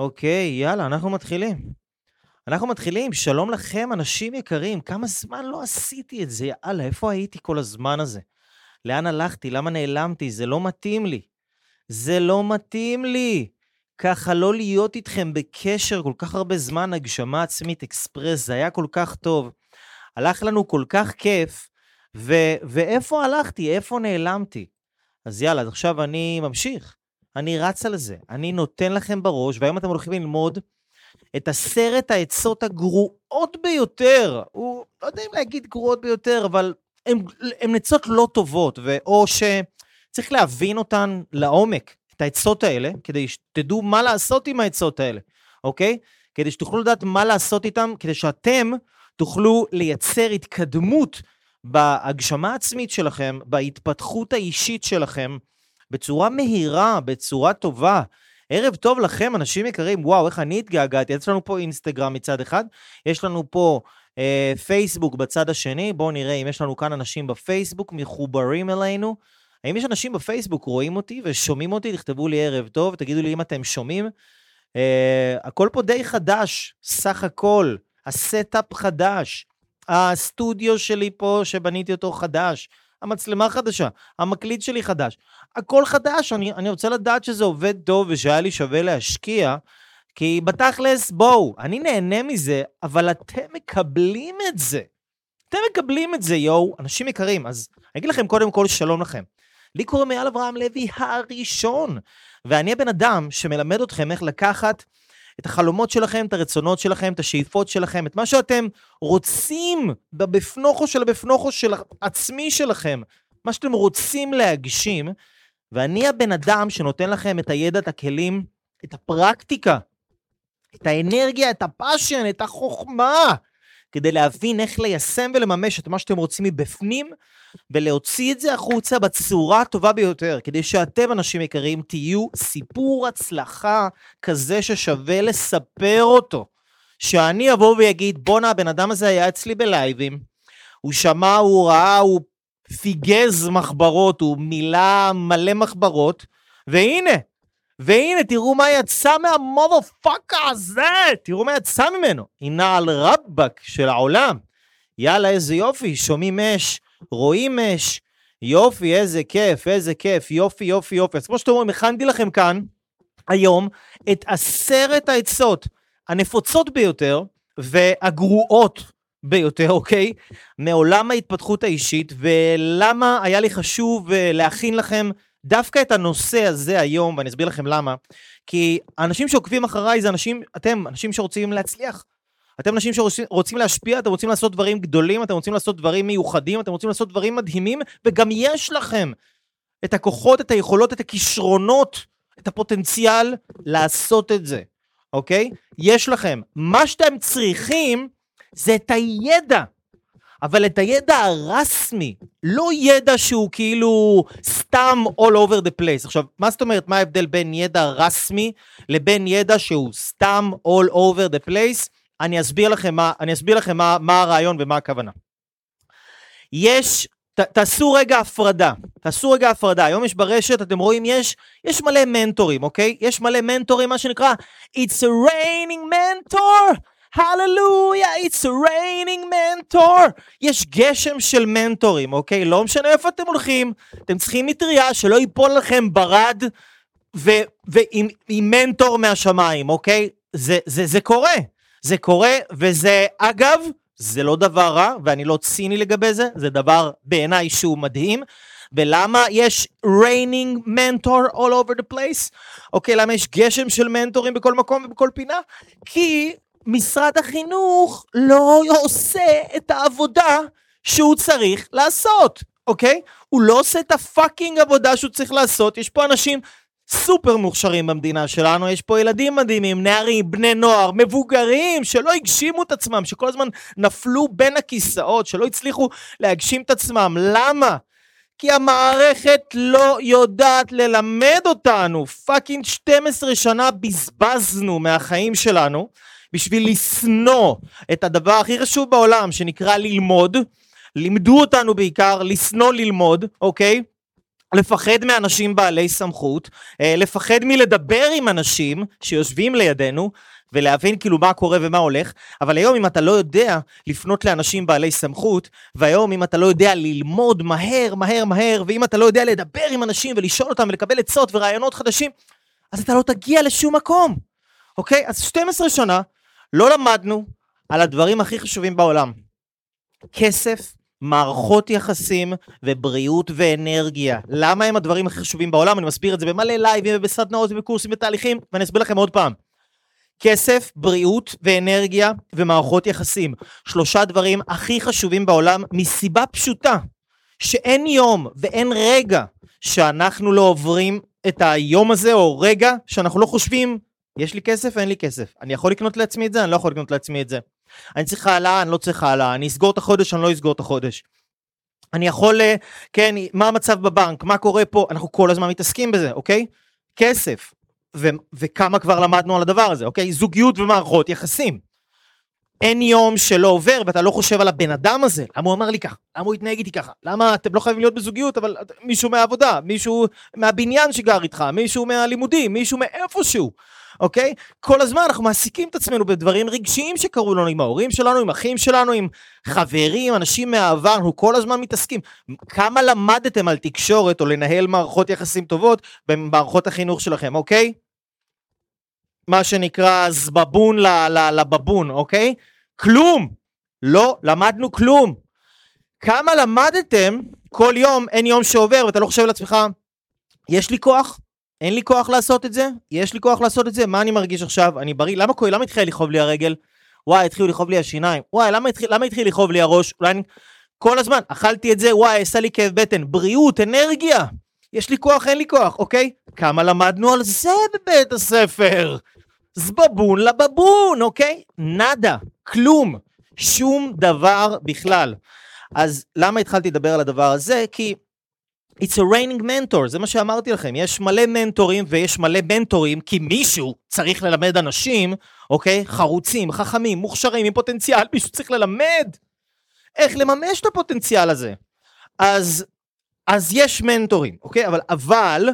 אוקיי, יאללה, אנחנו מתחילים. אנחנו מתחילים, שלום לכם, אנשים יקרים. כמה זמן לא עשיתי את זה, יאללה, איפה הייתי כל הזמן הזה? לאן הלכתי? למה נעלמתי? זה לא מתאים לי. זה לא מתאים לי. ככה לא להיות איתכם בקשר כל כך הרבה זמן, הגשמה עצמית, אקספרס, זה היה כל כך טוב. הלך לנו כל כך כיף, ו- ואיפה הלכתי? איפה נעלמתי? אז יאללה, אז עכשיו אני ממשיך. אני רץ על זה. אני נותן לכם בראש, והיום אתם הולכים ללמוד את עשרת העצות הגרועות ביותר. הוא, לא יודע אם להגיד גרועות ביותר, אבל הן עצות לא טובות, או שצריך להבין אותן לעומק, את העצות האלה, כדי שתדעו מה לעשות עם העצות האלה, אוקיי? כדי שתוכלו לדעת מה לעשות איתן, כדי שאתם תוכלו לייצר התקדמות בהגשמה העצמית שלכם, בהתפתחות האישית שלכם, בצורה מהירה, בצורה טובה. ערב טוב לכם, אנשים יקרים, וואו, איך אני התגעגעתי. יש לנו פה אינסטגרם מצד אחד, יש לנו פה אה, פייסבוק בצד השני, בואו נראה אם יש לנו כאן אנשים בפייסבוק מחוברים אלינו. האם יש אנשים בפייסבוק רואים אותי ושומעים אותי? תכתבו לי ערב טוב, תגידו לי אם אתם שומעים. אה, הכל פה די חדש, סך הכל. ה setup חדש. הסטודיו שלי פה, שבניתי אותו חדש. המצלמה חדשה, המקליט שלי חדש. הכל חדש, אני, אני רוצה לדעת שזה עובד טוב ושהיה לי שווה להשקיע, כי בתכלס, בואו, אני נהנה מזה, אבל אתם מקבלים את זה. אתם מקבלים את זה, יואו, אנשים יקרים. אז אני אגיד לכם קודם כל שלום לכם. לי קוראים אייל אברהם לוי הראשון, ואני הבן אדם שמלמד אתכם איך לקחת את החלומות שלכם, את הרצונות שלכם, את השאיפות שלכם, את מה שאתם רוצים בבפנוכו של הבפנוכו של עצמי שלכם, מה שאתם רוצים להגשים, ואני הבן אדם שנותן לכם את הידע, את הכלים, את הפרקטיקה, את האנרגיה, את הפאשן, את החוכמה, כדי להבין איך ליישם ולממש את מה שאתם רוצים מבפנים, ולהוציא את זה החוצה בצורה הטובה ביותר, כדי שאתם, אנשים יקרים, תהיו סיפור הצלחה כזה ששווה לספר אותו. שאני אבוא ויגיד, בואנה, הבן אדם הזה היה אצלי בלייבים, הוא שמע, הוא ראה, הוא פיגז מחברות, הוא מילא מלא מחברות, והנה, והנה, תראו מה יצא מהמובר פאקה הזה, תראו מה יצא ממנו. היא נעל רבאק של העולם. יאללה, איזה יופי, שומעים אש, רואים אש, יופי, איזה כיף, איזה כיף, יופי, יופי, יופי. אז כמו שאתם אומרים, הכנתי לכם כאן, היום, את עשרת העצות הנפוצות ביותר והגרועות ביותר, אוקיי? מעולם ההתפתחות האישית, ולמה היה לי חשוב אה, להכין לכם דווקא את הנושא הזה היום, ואני אסביר לכם למה, כי האנשים שעוקבים אחריי זה אנשים, אתם, אנשים שרוצים להצליח. אתם אנשים שרוצים להשפיע, אתם רוצים לעשות דברים גדולים, אתם רוצים לעשות דברים מיוחדים, אתם רוצים לעשות דברים מדהימים, וגם יש לכם את הכוחות, את היכולות, את הכישרונות, את הפוטנציאל לעשות את זה, אוקיי? יש לכם. מה שאתם צריכים זה את הידע. אבל את הידע הרסמי, לא ידע שהוא כאילו סתם all over the place. עכשיו, מה זאת אומרת, מה ההבדל בין ידע רסמי לבין ידע שהוא סתם all over the place? אני אסביר לכם מה, אני אסביר לכם מה, מה הרעיון ומה הכוונה. יש, ת, תעשו רגע הפרדה, תעשו רגע הפרדה. היום יש ברשת, אתם רואים, יש, יש מלא מנטורים, אוקיי? יש מלא מנטורים, מה שנקרא It's a raining mentor! הללויה, it's raining mentor. יש גשם של מנטורים, אוקיי? לא משנה איפה אתם הולכים, אתם צריכים מטריה שלא ייפול לכם ברד ו- ועם מנטור מהשמיים, אוקיי? זה, זה, זה קורה. זה קורה, וזה, אגב, זה לא דבר רע, ואני לא ציני לגבי זה, זה דבר בעיניי שהוא מדהים. ולמה יש raining mentor all over the place? אוקיי, למה יש גשם של מנטורים בכל מקום ובכל פינה? כי משרד החינוך לא עושה את העבודה שהוא צריך לעשות, אוקיי? הוא לא עושה את הפאקינג עבודה שהוא צריך לעשות, יש פה אנשים סופר מוכשרים במדינה שלנו, יש פה ילדים מדהימים, נערים, בני נוער, מבוגרים, שלא הגשימו את עצמם, שכל הזמן נפלו בין הכיסאות, שלא הצליחו להגשים את עצמם. למה? כי המערכת לא יודעת ללמד אותנו. fucking 12 שנה בזבזנו מהחיים שלנו בשביל לשנוא את הדבר הכי חשוב בעולם שנקרא ללמוד. לימדו אותנו בעיקר לשנוא ללמוד, אוקיי? לפחד מאנשים בעלי סמכות, אה, לפחד מלדבר עם אנשים שיושבים לידינו, ולהבין כאילו מה קורה ומה הולך, אבל היום אם אתה לא יודע לפנות לאנשים בעלי סמכות, והיום אם אתה לא יודע ללמוד מהר, מהר, מהר, ואם אתה לא יודע לדבר עם אנשים ולשאול אותם ולקבל עצות ורעיונות חדשים, אז אתה לא תגיע לשום מקום, אוקיי? אז 12 שנה לא למדנו על הדברים הכי חשובים בעולם. כסף, מערכות יחסים ובריאות ואנרגיה. למה הם הדברים הכי חשובים בעולם? אני מסביר את זה במלא לייבים ובסדנאות ובקורסים ותהליכים, ואני אסביר לכם עוד פעם. כסף, בריאות ואנרגיה ומערכות יחסים. שלושה דברים הכי חשובים בעולם מסיבה פשוטה, שאין יום ואין רגע שאנחנו לא עוברים את היום הזה, או רגע שאנחנו לא חושבים, יש לי כסף, אין לי כסף. אני יכול לקנות לעצמי את זה, אני לא יכול לקנות לעצמי את זה. אני צריך העלאה, אני לא צריך העלאה. אני אסגור את החודש, אני לא אסגור את החודש. אני יכול, אה, כן, מה המצב בבנק, מה קורה פה, אנחנו כל הזמן מתעסקים בזה, אוקיי? כסף, ו- וכמה כבר למדנו על הדבר הזה, אוקיי? זוגיות ומערכות יחסים. אין יום שלא עובר ואתה לא חושב על הבן אדם הזה, למה הוא אמר לי ככה, למה הוא התנהג איתי ככה, למה אתם לא חייבים להיות בזוגיות, אבל מישהו מהעבודה, מישהו מהבניין שגר איתך, מישהו מהלימודים, מישהו מאיפשהו, אוקיי? כל הזמן אנחנו מעסיקים את עצמנו בדברים רגשיים שקרו לנו עם ההורים שלנו, עם אחים שלנו, עם חברים, אנשים מהעבר, אנחנו כל הזמן מתעסקים. כמה למדתם על תקשורת או לנהל מערכות יחסים טובות במערכות החינוך שלכם, אוקיי? מה שנקרא זבבון לבבון, אוקיי? כלום! לא למדנו כלום. כמה למדתם כל יום, אין יום שעובר ואתה לא חושב לעצמך, יש לי כוח? אין לי כוח לעשות את זה? יש לי כוח לעשות את זה? מה אני מרגיש עכשיו? אני בריא? למה, למה התחיל לכאוב לי הרגל? וואי, התחילו לכאוב לי השיניים. וואי, למה התחיל, למה התחיל לכאוב לי הראש? אולי אני... כל הזמן, אכלתי את זה, וואי, עשה לי כאב בטן. בריאות, אנרגיה. יש לי כוח, אין לי כוח, אוקיי? כמה למדנו על זה בבית הספר? זבבון לבבון, אוקיי? נאדה, כלום, שום דבר בכלל. אז למה התחלתי לדבר על הדבר הזה? כי It's a raining mentor, זה מה שאמרתי לכם. יש מלא מנטורים ויש מלא מנטורים, כי מישהו צריך ללמד אנשים, אוקיי? חרוצים, חכמים, מוכשרים, עם פוטנציאל, מישהו צריך ללמד איך לממש את הפוטנציאל הזה. אז, אז יש מנטורים, אוקיי? אבל, אבל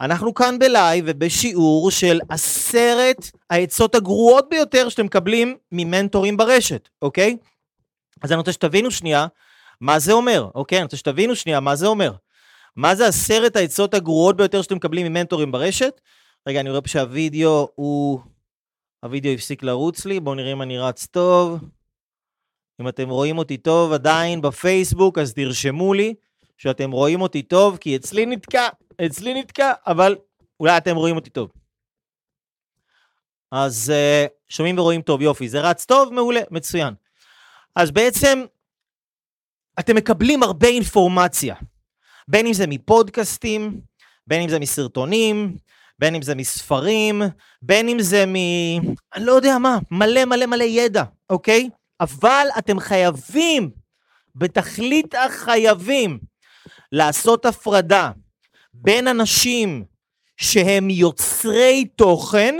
אנחנו כאן בלייב ובשיעור של עשרת העצות הגרועות ביותר שאתם מקבלים ממנטורים ברשת, אוקיי? אז אני רוצה שתבינו שנייה מה זה אומר, אוקיי? אני רוצה שתבינו שנייה מה זה אומר. מה זה עשרת העצות הגרועות ביותר שאתם מקבלים ממנטורים ברשת? רגע, אני רואה פה שהווידאו הוא... הווידאו הפסיק לרוץ לי, בואו נראה אם אני רץ טוב. אם אתם רואים אותי טוב עדיין בפייסבוק, אז תרשמו לי שאתם רואים אותי טוב, כי אצלי נתקע, אצלי נתקע, אבל אולי אתם רואים אותי טוב. אז uh, שומעים ורואים טוב, יופי, זה רץ טוב, מעולה, מצוין. אז בעצם אתם מקבלים הרבה אינפורמציה. בין אם זה מפודקאסטים, בין אם זה מסרטונים, בין אם זה מספרים, בין אם זה מ... אני לא יודע מה, מלא מלא מלא ידע, אוקיי? אבל אתם חייבים, בתכלית החייבים, לעשות הפרדה בין אנשים שהם יוצרי תוכן,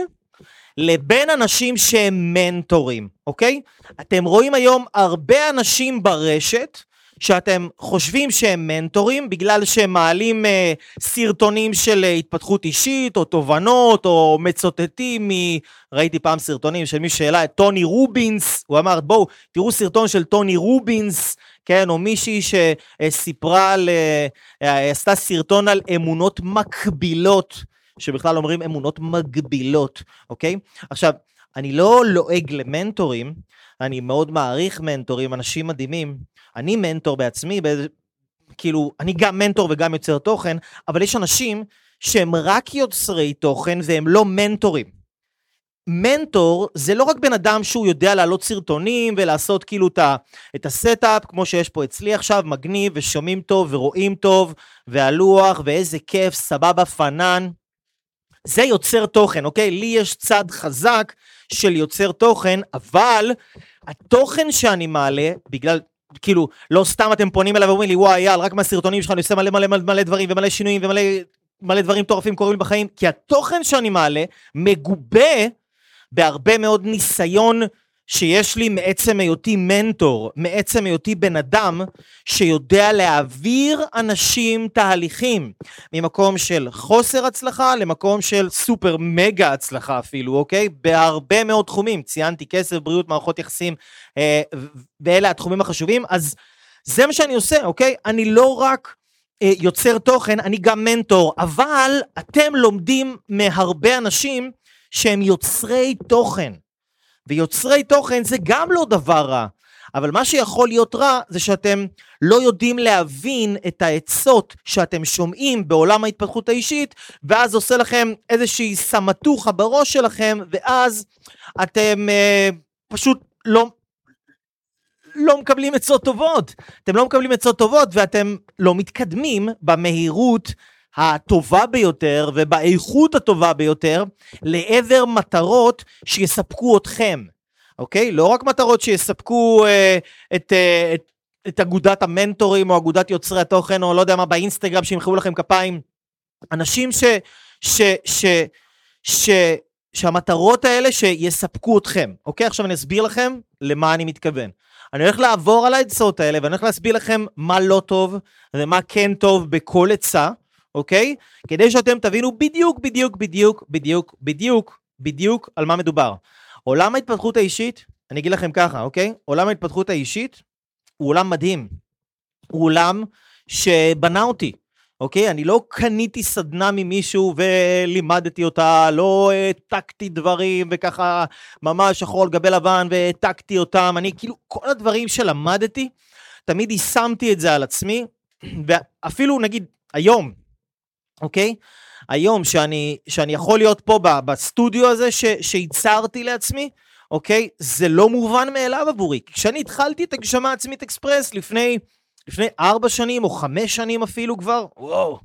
לבין אנשים שהם מנטורים, אוקיי? אתם רואים היום הרבה אנשים ברשת שאתם חושבים שהם מנטורים בגלל שהם מעלים אה, סרטונים של אה, התפתחות אישית או תובנות או מצוטטים מ... ראיתי פעם סרטונים של מי שהעלה את טוני רובינס, הוא אמר בואו תראו סרטון של טוני רובינס, כן, או מישהי שסיפרה על, אה, אה, עשתה סרטון על אמונות מקבילות, שבכלל אומרים אמונות מגבילות, אוקיי? עכשיו, אני לא לועג למנטורים, אני מאוד מעריך מנטורים, אנשים מדהימים. אני מנטור בעצמי, באיזה, כאילו, אני גם מנטור וגם יוצר תוכן, אבל יש אנשים שהם רק יוצרי תוכן והם לא מנטורים. מנטור זה לא רק בן אדם שהוא יודע להעלות סרטונים ולעשות כאילו את ה setup, כמו שיש פה אצלי עכשיו, מגניב ושומעים טוב ורואים טוב, והלוח ואיזה כיף, סבבה, פנן. זה יוצר תוכן, אוקיי? לי יש צד חזק של יוצר תוכן, אבל התוכן שאני מעלה, בגלל, כאילו, לא סתם אתם פונים אליי ואומרים לי, וואי, אייל, רק מהסרטונים שלך אני עושה מלא מלא מלא, דברים ומלא שינויים ומלא מלא דברים מטורפים קורים בחיים, כי התוכן שאני מעלה מגובה בהרבה מאוד ניסיון שיש לי מעצם היותי מנטור, מעצם היותי בן אדם שיודע להעביר אנשים תהליכים ממקום של חוסר הצלחה למקום של סופר מגה הצלחה אפילו, אוקיי? בהרבה מאוד תחומים, ציינתי כסף, בריאות, מערכות יחסים, אה, ואלה התחומים החשובים, אז זה מה שאני עושה, אוקיי? אני לא רק... אה, יוצר תוכן, אני גם מנטור, אבל אתם לומדים מהרבה אנשים שהם יוצרי תוכן. ויוצרי תוכן זה גם לא דבר רע. אבל מה שיכול להיות רע זה שאתם לא יודעים להבין את העצות שאתם שומעים בעולם ההתפתחות האישית, ואז עושה לכם איזושהי סמטוחה בראש שלכם, ואז אתם אה, פשוט לא, לא מקבלים עצות טובות. אתם לא מקבלים עצות טובות ואתם לא מתקדמים במהירות הטובה ביותר ובאיכות הטובה ביותר לעבר מטרות שיספקו אתכם, אוקיי? לא רק מטרות שיספקו אה, את, אה, את, את אגודת המנטורים או אגודת יוצרי התוכן או לא יודע מה באינסטגרם שימחאו לכם כפיים. אנשים ש... ש, ש, ש שהמטרות האלה שיספקו אתכם, אוקיי? עכשיו אני אסביר לכם למה אני מתכוון. אני הולך לעבור על העצות האלה ואני הולך להסביר לכם מה לא טוב ומה כן טוב בכל עצה, אוקיי? כדי שאתם תבינו בדיוק, בדיוק, בדיוק, בדיוק, בדיוק, בדיוק על מה מדובר. עולם ההתפתחות האישית, אני אגיד לכם ככה, אוקיי? עולם ההתפתחות האישית הוא עולם מדהים. הוא עולם שבנה אותי, אוקיי? אני לא קניתי סדנה ממישהו ולימדתי אותה, לא העתקתי דברים וככה ממש שחור על גבי לבן והעתקתי אותם. אני כאילו, כל הדברים שלמדתי, תמיד יישמתי את זה על עצמי, ואפילו נגיד היום, אוקיי? היום שאני, שאני יכול להיות פה בסטודיו הזה ש, שייצרתי לעצמי, אוקיי? זה לא מובן מאליו עבורי. כשאני התחלתי את הגשמה עצמית אקספרס לפני, לפני ארבע שנים או חמש שנים אפילו כבר, וואו,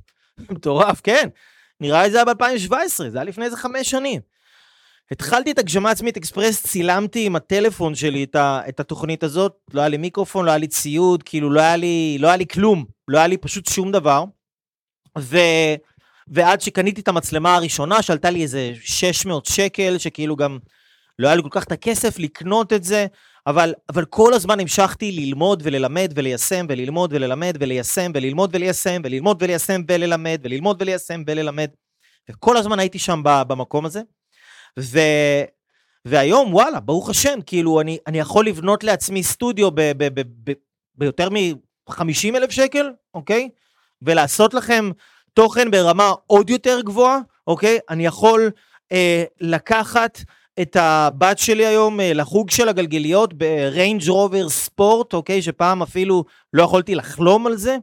מטורף, כן. נראה לי זה היה ב-2017, זה היה לפני איזה חמש שנים. התחלתי את הגשמה עצמית אקספרס, צילמתי עם הטלפון שלי את, ה, את התוכנית הזאת, לא היה לי מיקרופון, לא היה לי ציוד, כאילו לא היה לי, לא היה לי כלום, לא היה לי פשוט שום דבר. ו... ועד שקניתי את המצלמה הראשונה, שעלתה לי איזה 600 שקל, שכאילו גם לא היה לי כל כך את הכסף לקנות את זה, אבל, אבל כל הזמן המשכתי ללמוד וללמד וליישם וללמוד וללמד וליישם וללמוד וליישם וללמוד וליישם וללמד וללמוד וליישם וללמד. וכל הזמן הייתי שם במקום הזה. ו... והיום, וואלה, ברוך השם, כאילו, אני, אני יכול לבנות לעצמי סטודיו ב, ב, ב, ב, ביותר מ-50 אלף שקל, אוקיי? ולעשות לכם תוכן ברמה עוד יותר גבוהה, אוקיי? אני יכול אה, לקחת את הבת שלי היום אה, לחוג של הגלגליות ב Range Rover Sport, אוקיי? שפעם אפילו לא יכולתי לחלום על זה.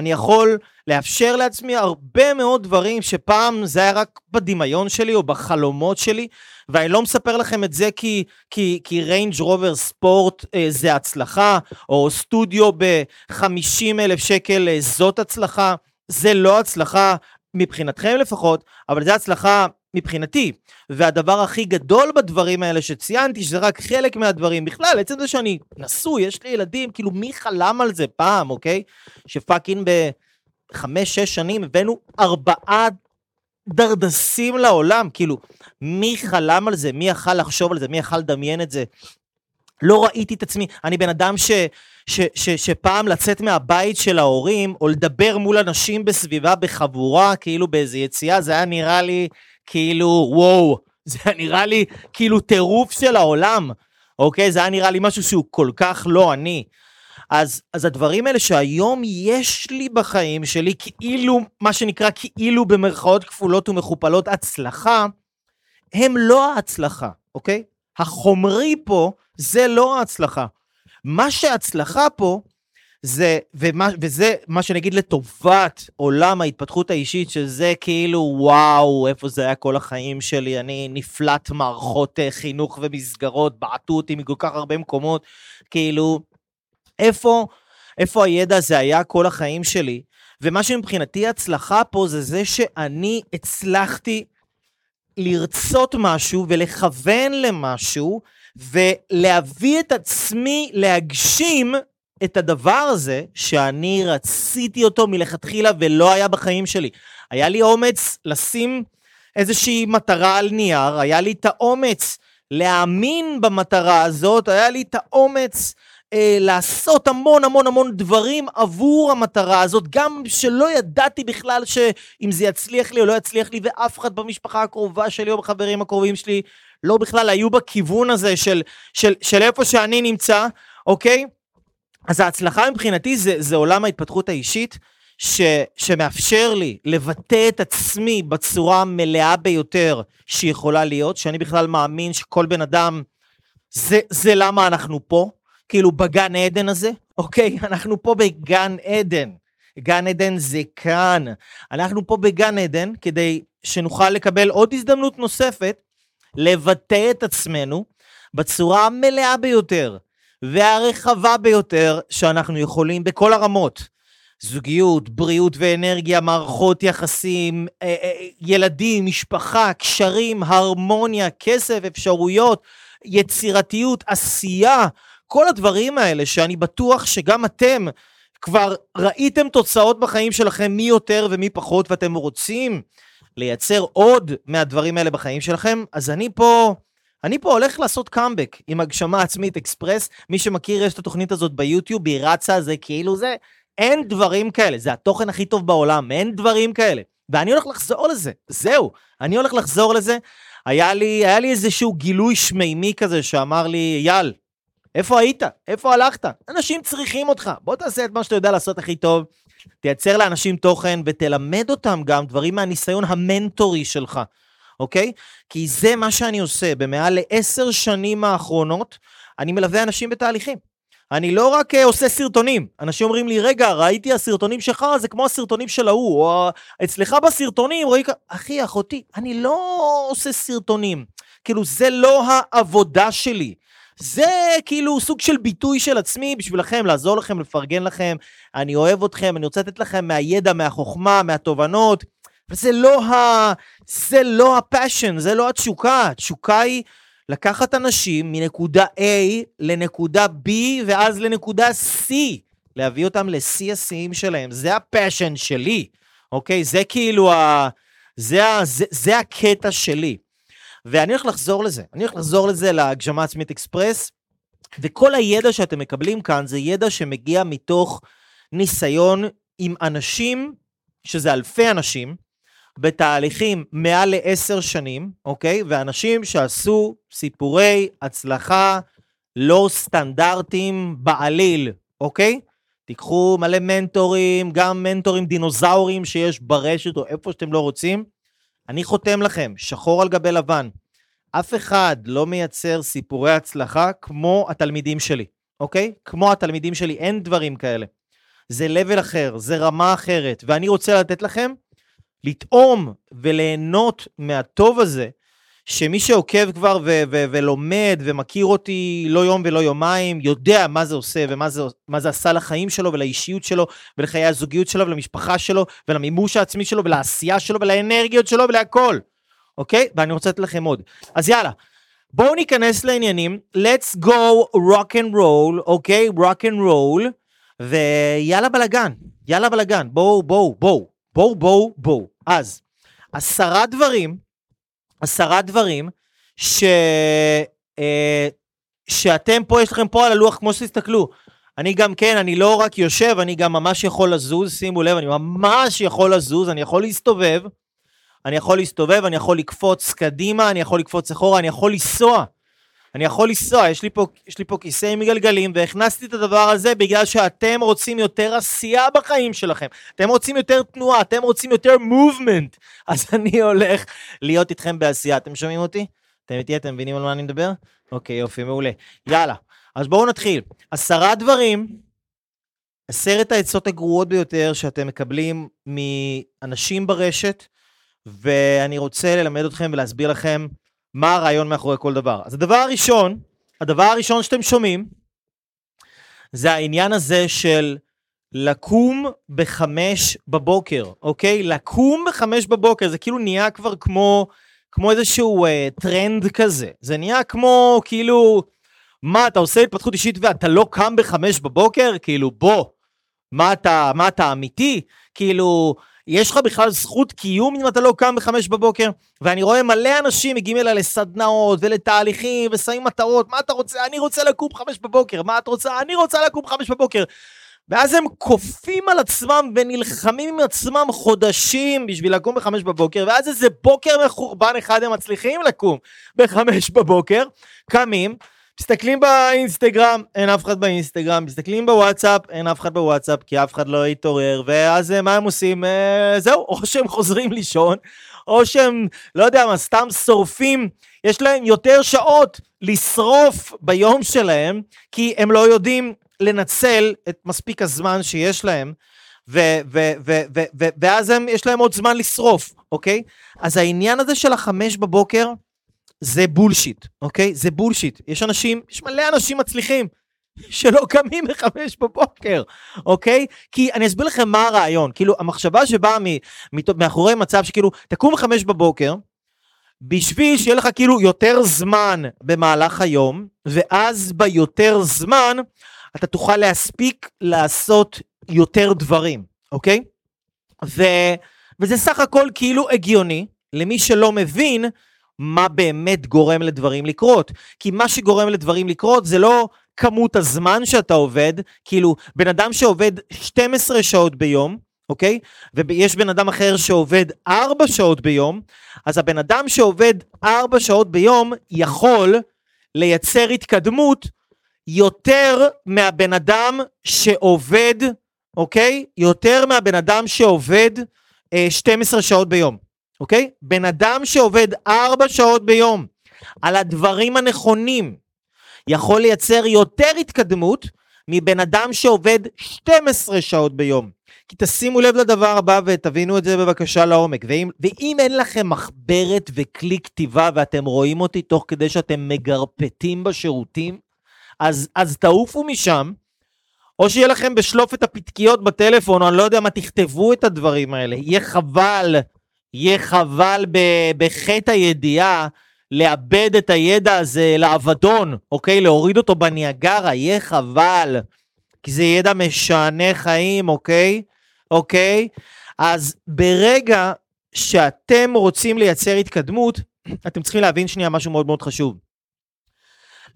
אני יכול לאפשר לעצמי הרבה מאוד דברים שפעם זה היה רק בדמיון שלי או בחלומות שלי, ואני לא מספר לכם את זה כי, כי, כי ריינג' רובר ספורט אה, זה הצלחה, או סטודיו ב-50 אלף שקל אה, זאת הצלחה. זה לא הצלחה מבחינתכם לפחות, אבל זה הצלחה מבחינתי. והדבר הכי גדול בדברים האלה שציינתי, שזה רק חלק מהדברים, בכלל, עצם זה שאני נשוי, יש לי ילדים, כאילו מי חלם על זה פעם, אוקיי? ש fucking בחמש-שש שנים הבאנו ארבעה דרדסים לעולם, כאילו, מי חלם על זה? מי יכל לחשוב על זה? מי יכל לדמיין את זה? לא ראיתי את עצמי, אני בן אדם ש, ש, ש, שפעם לצאת מהבית של ההורים, או לדבר מול אנשים בסביבה בחבורה, כאילו באיזה יציאה, זה היה נראה לי כאילו, וואו, זה נראה לי כאילו טירוף של העולם, אוקיי? זה היה נראה לי משהו שהוא כל כך לא אני. אז, אז הדברים האלה שהיום יש לי בחיים שלי, כאילו, מה שנקרא כאילו במרכאות כפולות ומכופלות הצלחה, הם לא ההצלחה, אוקיי? החומרי פה זה לא ההצלחה. מה שההצלחה פה, זה, ומה, וזה מה שנגיד לטובת עולם ההתפתחות האישית, שזה כאילו, וואו, איפה זה היה כל החיים שלי, אני נפלט מערכות אה, חינוך ומסגרות, בעטו אותי מכל כך הרבה מקומות, כאילו, איפה, איפה הידע הזה היה כל החיים שלי? ומה שמבחינתי הצלחה פה זה זה שאני הצלחתי לרצות משהו ולכוון למשהו, ולהביא את עצמי להגשים את הדבר הזה שאני רציתי אותו מלכתחילה ולא היה בחיים שלי. היה לי אומץ לשים איזושהי מטרה על נייר, היה לי את האומץ להאמין במטרה הזאת, היה לי את האומץ אה, לעשות המון המון המון דברים עבור המטרה הזאת, גם שלא ידעתי בכלל שאם זה יצליח לי או לא יצליח לי, ואף אחד במשפחה הקרובה שלי או בחברים הקרובים שלי לא בכלל היו בכיוון הזה של, של, של איפה שאני נמצא, אוקיי? אז ההצלחה מבחינתי זה, זה עולם ההתפתחות האישית. ש, שמאפשר לי לבטא את עצמי בצורה המלאה ביותר שיכולה להיות, שאני בכלל מאמין שכל בן אדם, זה, זה למה אנחנו פה, כאילו בגן עדן הזה, אוקיי? אנחנו פה בגן עדן. גן עדן זה כאן. אנחנו פה בגן עדן כדי שנוכל לקבל עוד הזדמנות נוספת לבטא את עצמנו בצורה המלאה ביותר והרחבה ביותר שאנחנו יכולים בכל הרמות. זוגיות, בריאות ואנרגיה, מערכות יחסים, אה, אה, ילדים, משפחה, קשרים, הרמוניה, כסף, אפשרויות, יצירתיות, עשייה, כל הדברים האלה שאני בטוח שגם אתם כבר ראיתם תוצאות בחיים שלכם מי יותר ומי פחות ואתם רוצים לייצר עוד מהדברים האלה בחיים שלכם, אז אני פה, אני פה הולך לעשות קאמבק עם הגשמה עצמית אקספרס. מי שמכיר, יש את התוכנית הזאת ביוטיוב, היא רצה, זה כאילו זה, אין דברים כאלה, זה התוכן הכי טוב בעולם, אין דברים כאלה. ואני הולך לחזור לזה, זהו, אני הולך לחזור לזה. היה לי, היה לי איזשהו גילוי שמימי כזה שאמר לי, אייל, איפה היית? איפה הלכת? אנשים צריכים אותך, בוא תעשה את מה שאתה יודע לעשות הכי טוב, תייצר לאנשים תוכן ותלמד אותם גם דברים מהניסיון המנטורי שלך, אוקיי? כי זה מה שאני עושה. במעל לעשר שנים האחרונות, אני מלווה אנשים בתהליכים. אני לא רק uh, עושה סרטונים, אנשים אומרים לי, רגע, ראיתי הסרטונים שלך, זה כמו הסרטונים של ההוא, או אצלך בסרטונים, רואי... אחי, אחותי, אני לא עושה סרטונים. כאילו, זה לא העבודה שלי. זה כאילו סוג של ביטוי של עצמי בשבילכם, לעזור לכם, לפרגן לכם. אני אוהב אתכם, אני רוצה לתת לכם מהידע, מהחוכמה, מהתובנות. וזה לא ה... זה לא הפאשן, זה לא התשוקה. התשוקה היא לקחת אנשים מנקודה A לנקודה B ואז לנקודה C. להביא אותם לשיא השיאים שלהם. זה הפאשן שלי, אוקיי? זה כאילו ה... זה, ה... זה, זה הקטע שלי. ואני הולך לחזור לזה, אני הולך לחזור לזה להגשמה עצמית אקספרס, וכל הידע שאתם מקבלים כאן זה ידע שמגיע מתוך ניסיון עם אנשים, שזה אלפי אנשים, בתהליכים מעל לעשר שנים, אוקיי? ואנשים שעשו סיפורי הצלחה לא סטנדרטיים בעליל, אוקיי? תיקחו מלא מנטורים, גם מנטורים דינוזאורים שיש ברשת או איפה שאתם לא רוצים. אני חותם לכם, שחור על גבי לבן, אף אחד לא מייצר סיפורי הצלחה כמו התלמידים שלי, אוקיי? כמו התלמידים שלי, אין דברים כאלה. זה level אחר, זה רמה אחרת, ואני רוצה לתת לכם לטעום וליהנות מהטוב הזה, שמי שעוקב כבר ו- ו- ולומד ומכיר אותי לא יום ולא יומיים, יודע מה זה עושה ומה זה, זה עשה לחיים שלו ולאישיות שלו ולחיי הזוגיות שלו ולמשפחה שלו ולמימוש העצמי שלו ולעשייה שלו ולאנרגיות שלו ולהכל, אוקיי? ואני רוצה לתת לכם עוד. אז יאללה, בואו ניכנס לעניינים, let's go rock and roll, אוקיי? rock and roll, ויאללה בלאגן, יאללה בלאגן, בואו, בואו, בואו, בואו, בואו, בואו. אז, עשרה דברים, עשרה דברים ש... אה, שאתם פה, יש לכם פה על הלוח, כמו שתסתכלו. אני גם כן, אני לא רק יושב, אני גם ממש יכול לזוז, שימו לב, אני ממש יכול לזוז, אני יכול להסתובב, אני יכול להסתובב, אני יכול לקפוץ קדימה, אני יכול לקפוץ אחורה, אני יכול לנסוע. אני יכול לנסוע, יש יש לי פה כיסא עם גלגלים, והכנסתי את הדבר הזה בגלל שאתם רוצים יותר עשייה בחיים שלכם. אתם רוצים יותר תנועה, אתם רוצים יותר מובמנט. אז אני הולך להיות איתכם בעשייה. אתם שומעים אותי? אתם איתי? אתם מבינים על מה אני מדבר? אוקיי, יופי, מעולה. יאללה, אז בואו נתחיל. עשרה דברים, עשרת העצות הגרועות ביותר שאתם מקבלים מאנשים ברשת, ואני רוצה ללמד אתכם ולהסביר לכם מה הרעיון מאחורי כל דבר. אז הדבר הראשון, הדבר הראשון שאתם שומעים, זה העניין הזה של לקום בחמש בבוקר, אוקיי? לקום בחמש בבוקר, זה כאילו נהיה כבר כמו, כמו איזשהו אה, טרנד כזה. זה נהיה כמו, כאילו, מה, אתה עושה התפתחות אישית ואתה לא קם בחמש בבוקר? כאילו, בוא, מה אתה, מה אתה אמיתי? כאילו, יש לך בכלל זכות קיום אם אתה לא קם בחמש בבוקר? ואני רואה מלא אנשים מגיעים אליי לסדנאות ולתהליכים ושמים מטרות, מה אתה רוצה? אני רוצה לקום חמש בבוקר, מה את רוצה? אני רוצה לקום חמש בבוקר. ואז הם כופים על עצמם ונלחמים עם עצמם חודשים בשביל לקום בחמש בבוקר, ואז איזה בוקר מחורבן אחד הם מצליחים לקום בחמש בבוקר, קמים, מסתכלים באינסטגרם, אין אף אחד באינסטגרם, מסתכלים בוואטסאפ, אין אף אחד בוואטסאפ, כי אף אחד לא התעורר, ואז אה, מה הם עושים? אה, זהו, או שהם חוזרים לישון, או שהם, לא יודע מה, סתם שורפים, יש להם יותר שעות לשרוף ביום שלהם, כי הם לא יודעים לנצל את מספיק הזמן שיש להם, ו- ו- ו- ו- ו- ואז הם, יש להם עוד זמן לשרוף, אוקיי? אז העניין הזה של החמש בבוקר, זה בולשיט, אוקיי? זה בולשיט. יש אנשים, יש מלא אנשים מצליחים שלא קמים בחמש בבוקר, אוקיי? כי אני אסביר לכם מה הרעיון. כאילו, המחשבה שבאה מאחורי מצב שכאילו, תקום בחמש בבוקר, בשביל שיהיה לך כאילו יותר זמן במהלך היום, ואז ביותר זמן אתה תוכל להספיק לעשות יותר דברים, אוקיי? ו... וזה סך הכל כאילו הגיוני למי שלא מבין מה באמת גורם לדברים לקרות. כי מה שגורם לדברים לקרות זה לא כמות הזמן שאתה עובד, כאילו בן אדם שעובד 12 שעות ביום, אוקיי? ויש בן אדם אחר שעובד 4 שעות ביום, אז הבן אדם שעובד 4 שעות ביום יכול לייצר התקדמות יותר מהבן אדם שעובד, אוקיי? יותר מהבן אדם שעובד אה, 12 שעות ביום. אוקיי? בן אדם שעובד ארבע שעות ביום על הדברים הנכונים יכול לייצר יותר התקדמות מבן אדם שעובד 12 שעות ביום. כי תשימו לב לדבר הבא ותבינו את זה בבקשה לעומק. ואם, ואם אין לכם מחברת וכלי כתיבה ואתם רואים אותי תוך כדי שאתם מגרפטים בשירותים, אז, אז תעופו משם, או שיהיה לכם בשלוף את הפתקיות בטלפון, או אני לא יודע מה, תכתבו את הדברים האלה. יהיה חבל יהיה חבל בחטא הידיעה לאבד את הידע הזה לאבדון, אוקיי? להוריד אותו בניאגרה, יהיה חבל. כי זה ידע משענה חיים, אוקיי? אוקיי? אז ברגע שאתם רוצים לייצר התקדמות, אתם צריכים להבין שנייה משהו מאוד מאוד חשוב.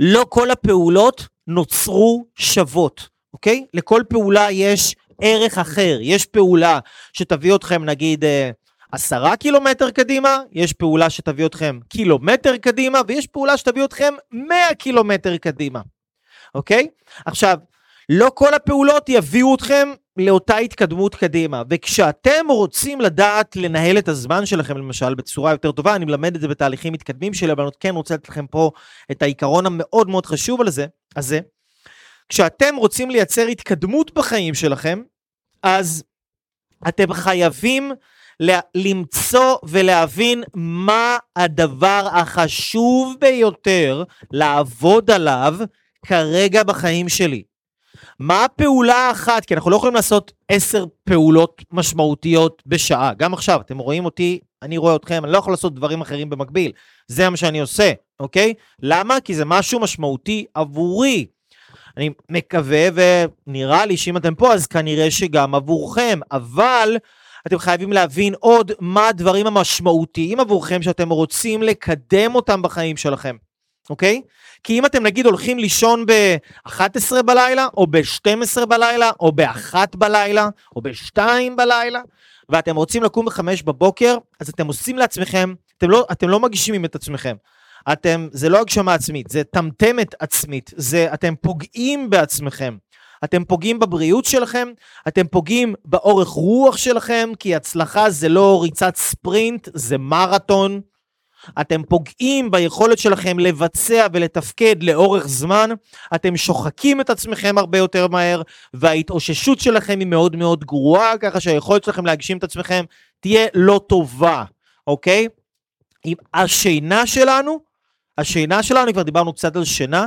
לא כל הפעולות נוצרו שוות, אוקיי? לכל פעולה יש ערך אחר. יש פעולה שתביא אתכם, נגיד, אה, עשרה קילומטר קדימה, יש פעולה שתביא אתכם קילומטר קדימה, ויש פעולה שתביא אתכם מאה קילומטר קדימה, אוקיי? עכשיו, לא כל הפעולות יביאו אתכם לאותה התקדמות קדימה, וכשאתם רוצים לדעת לנהל את הזמן שלכם, למשל, בצורה יותר טובה, אני מלמד את זה בתהליכים מתקדמים שלי, אבל אני כן רוצה לתת לכם פה את העיקרון המאוד מאוד חשוב על זה, הזה. כשאתם רוצים לייצר התקדמות בחיים שלכם, אז אתם חייבים למצוא ולהבין מה הדבר החשוב ביותר לעבוד עליו כרגע בחיים שלי. מה הפעולה האחת, כי אנחנו לא יכולים לעשות עשר פעולות משמעותיות בשעה. גם עכשיו, אתם רואים אותי, אני רואה אתכם, אני לא יכול לעשות דברים אחרים במקביל. זה מה שאני עושה, אוקיי? למה? כי זה משהו משמעותי עבורי. אני מקווה ונראה לי שאם אתם פה אז כנראה שגם עבורכם, אבל אתם חייבים להבין עוד מה הדברים המשמעותיים עבורכם שאתם רוצים לקדם אותם בחיים שלכם, אוקיי? כי אם אתם נגיד הולכים לישון ב-11 בלילה, או ב-12 בלילה, או ב-1 בלילה, או ב-2 בלילה, ואתם רוצים לקום ב-5 בבוקר, אז אתם עושים לעצמכם, אתם לא, אתם לא מגישים את עצמכם. אתם, זה לא הגשמה עצמית, זה טמטמת עצמית, זה אתם פוגעים בעצמכם. אתם פוגעים בבריאות שלכם, אתם פוגעים באורך רוח שלכם, כי הצלחה זה לא ריצת ספרינט, זה מרתון. אתם פוגעים ביכולת שלכם לבצע ולתפקד לאורך זמן, אתם שוחקים את עצמכם הרבה יותר מהר, וההתאוששות שלכם היא מאוד מאוד גרועה, ככה שהיכולת שלכם להגשים את עצמכם תהיה לא טובה, אוקיי? עם השינה שלנו, השינה שלנו, כבר דיברנו קצת על שינה,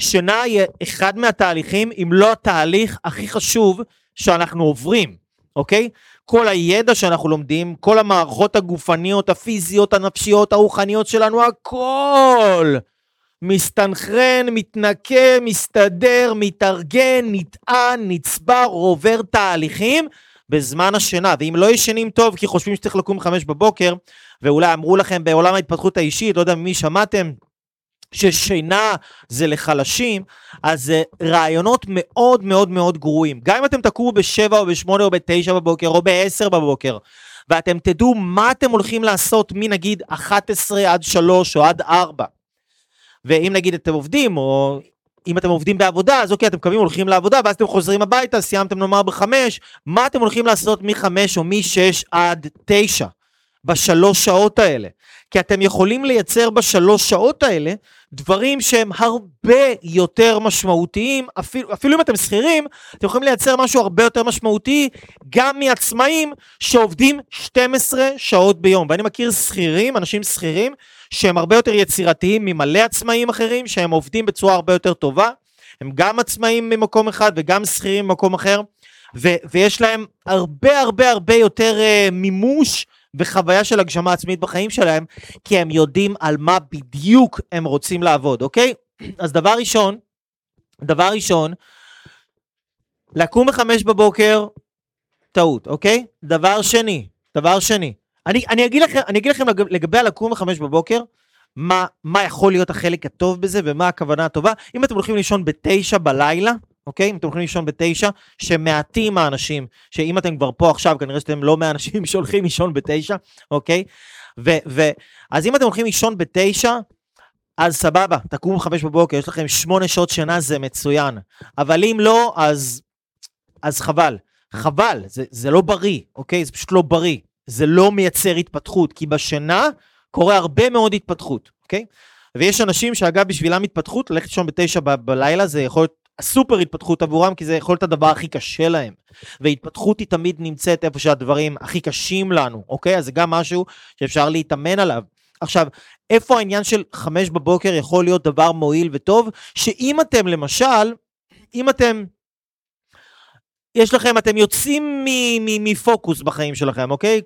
שינה היא אחד מהתהליכים, אם לא התהליך הכי חשוב שאנחנו עוברים, אוקיי? כל הידע שאנחנו לומדים, כל המערכות הגופניות, הפיזיות, הנפשיות, הרוחניות שלנו, הכל מסתנכרן, מתנקה, מסתדר, מתארגן, נטען, נצבר, עובר תהליכים, בזמן השינה, ואם לא ישנים טוב כי חושבים שצריך לקום חמש בבוקר, ואולי אמרו לכם בעולם ההתפתחות האישית, לא יודע ממי שמעתם, ששינה זה לחלשים, אז זה רעיונות מאוד מאוד מאוד גרועים. גם אם אתם תקומו בשבע או בשמונה או בתשע בבוקר או בעשר בבוקר, ואתם תדעו מה אתם הולכים לעשות מנגיד 11 עד 3 או עד 4. ואם נגיד אתם עובדים, או אם אתם עובדים בעבודה, אז אוקיי, אתם קמים, הולכים לעבודה, ואז אתם חוזרים הביתה, סיימתם נאמר בחמש, מה אתם הולכים לעשות מחמש או משש עד תשע, בשלוש שעות האלה? כי אתם יכולים לייצר בשלוש שעות האלה דברים שהם הרבה יותר משמעותיים, אפילו, אפילו אם אתם שכירים, אתם יכולים לייצר משהו הרבה יותר משמעותי גם מעצמאים שעובדים 12 שעות ביום. ואני מכיר שכירים, אנשים שכירים, שהם הרבה יותר יצירתיים ממלא עצמאים אחרים, שהם עובדים בצורה הרבה יותר טובה. הם גם עצמאים ממקום אחד וגם שכירים ממקום אחר, ו- ויש להם הרבה הרבה הרבה יותר uh, מימוש וחוויה של הגשמה עצמית בחיים שלהם, כי הם יודעים על מה בדיוק הם רוצים לעבוד, אוקיי? אז דבר ראשון, דבר ראשון, לקום בחמש בבוקר, טעות, אוקיי? דבר שני, דבר שני, אני, אני, אגיד לכם, אני אגיד לכם לגבי הלקום בחמש בבוקר, מה, מה יכול להיות החלק הטוב בזה ומה הכוונה הטובה. אם אתם הולכים לישון בתשע בלילה, אוקיי? אם אתם הולכים לישון בתשע, שמעטים האנשים, שאם אתם כבר פה עכשיו, כנראה שאתם לא מהאנשים שהולכים לישון בתשע, אוקיי? ו, ו, אז אם אתם הולכים לישון בתשע, אז סבבה, תקומו בחמש בבוקר, יש לכם שמונה שעות שינה, זה מצוין. אבל אם לא, אז, אז חבל. חבל, זה, זה לא בריא, אוקיי? זה פשוט לא בריא. זה לא מייצר התפתחות, כי בשינה קורה הרבה מאוד התפתחות, אוקיי? ויש אנשים שאגב בשבילם התפתחות, ללכת לישון בתשע ב- בלילה זה יכול להיות הסופר התפתחות עבורם, כי זה יכול להיות הדבר הכי קשה להם. והתפתחות היא תמיד נמצאת איפה שהדברים הכי קשים לנו, אוקיי? אז זה גם משהו שאפשר להתאמן עליו. עכשיו, איפה העניין של חמש בבוקר יכול להיות דבר מועיל וטוב? שאם אתם למשל, אם אתם יש לכם, אתם יוצאים מפוקוס בחיים שלכם, אוקיי?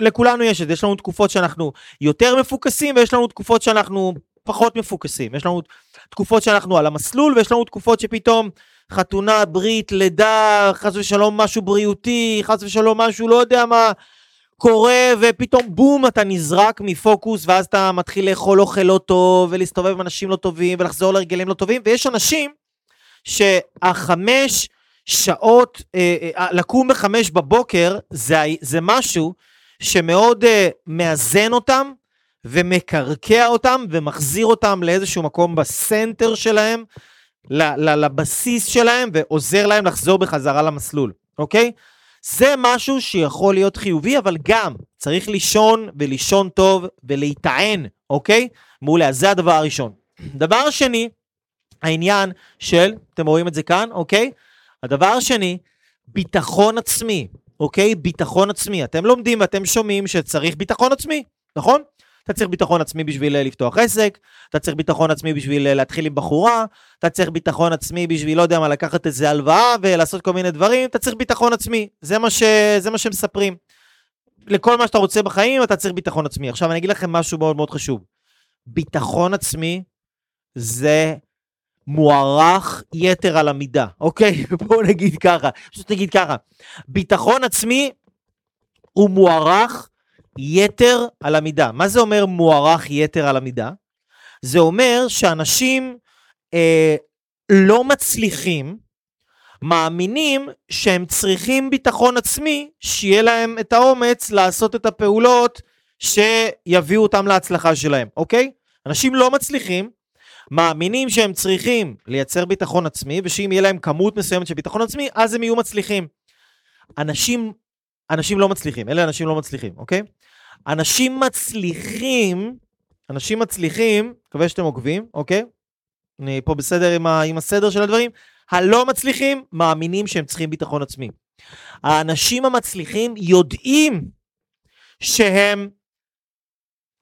לכולנו יש את זה, יש לנו תקופות שאנחנו יותר מפוקסים ויש לנו תקופות שאנחנו פחות מפוקסים. יש לנו תקופות שאנחנו על המסלול ויש לנו תקופות שפתאום חתונה, ברית, לידה, חס ושלום משהו בריאותי, חס ושלום משהו לא יודע מה קורה ופתאום בום אתה נזרק מפוקוס ואז אתה מתחיל לאכול אוכל לא טוב ולהסתובב עם אנשים לא טובים ולחזור להרגלים לא טובים ויש אנשים שהחמש שעות, אה, אה, לקום בחמש בבוקר זה, זה משהו שמאוד אה, מאזן אותם ומקרקע אותם ומחזיר אותם לאיזשהו מקום בסנטר שלהם, לבסיס שלהם ועוזר להם לחזור בחזרה למסלול, אוקיי? זה משהו שיכול להיות חיובי, אבל גם צריך לישון ולישון טוב ולהיטען, אוקיי? מעולה, זה הדבר הראשון. דבר שני, העניין של, אתם רואים את זה כאן, אוקיי? הדבר השני, ביטחון עצמי, אוקיי? ביטחון עצמי. אתם לומדים ואתם שומעים שצריך ביטחון עצמי, נכון? אתה צריך ביטחון עצמי בשביל אה, לפתוח עסק, אתה צריך ביטחון עצמי בשביל אה, להתחיל עם בחורה, אתה צריך ביטחון עצמי בשביל, לא יודע מה, לקחת איזה הלוואה ולעשות כל מיני דברים, אתה צריך ביטחון עצמי. זה מה, ש... זה מה שמספרים. לכל מה שאתה רוצה בחיים, אתה צריך ביטחון עצמי. עכשיו, אני אגיד לכם משהו מאוד מאוד חשוב. ביטחון עצמי זה מוערך יתר על המידה, אוקיי? בואו נגיד ככה, פשוט נגיד ככה, ביטחון עצמי הוא מוערך יתר על המידה. מה זה אומר מוערך יתר על המידה? זה אומר שאנשים אה, לא מצליחים, מאמינים שהם צריכים ביטחון עצמי, שיהיה להם את האומץ לעשות את הפעולות שיביאו אותם להצלחה שלהם, אוקיי? אנשים לא מצליחים, מאמינים שהם צריכים לייצר ביטחון עצמי, ושאם יהיה להם כמות מסוימת של ביטחון עצמי, אז הם יהיו מצליחים. אנשים, אנשים לא מצליחים, אלה אנשים לא מצליחים, אוקיי? אנשים מצליחים, אנשים מצליחים, מקווה שאתם עוקבים, אוקיי? אני פה בסדר עם, ה, עם הסדר של הדברים. הלא מצליחים, מאמינים שהם צריכים ביטחון עצמי. האנשים המצליחים יודעים שהם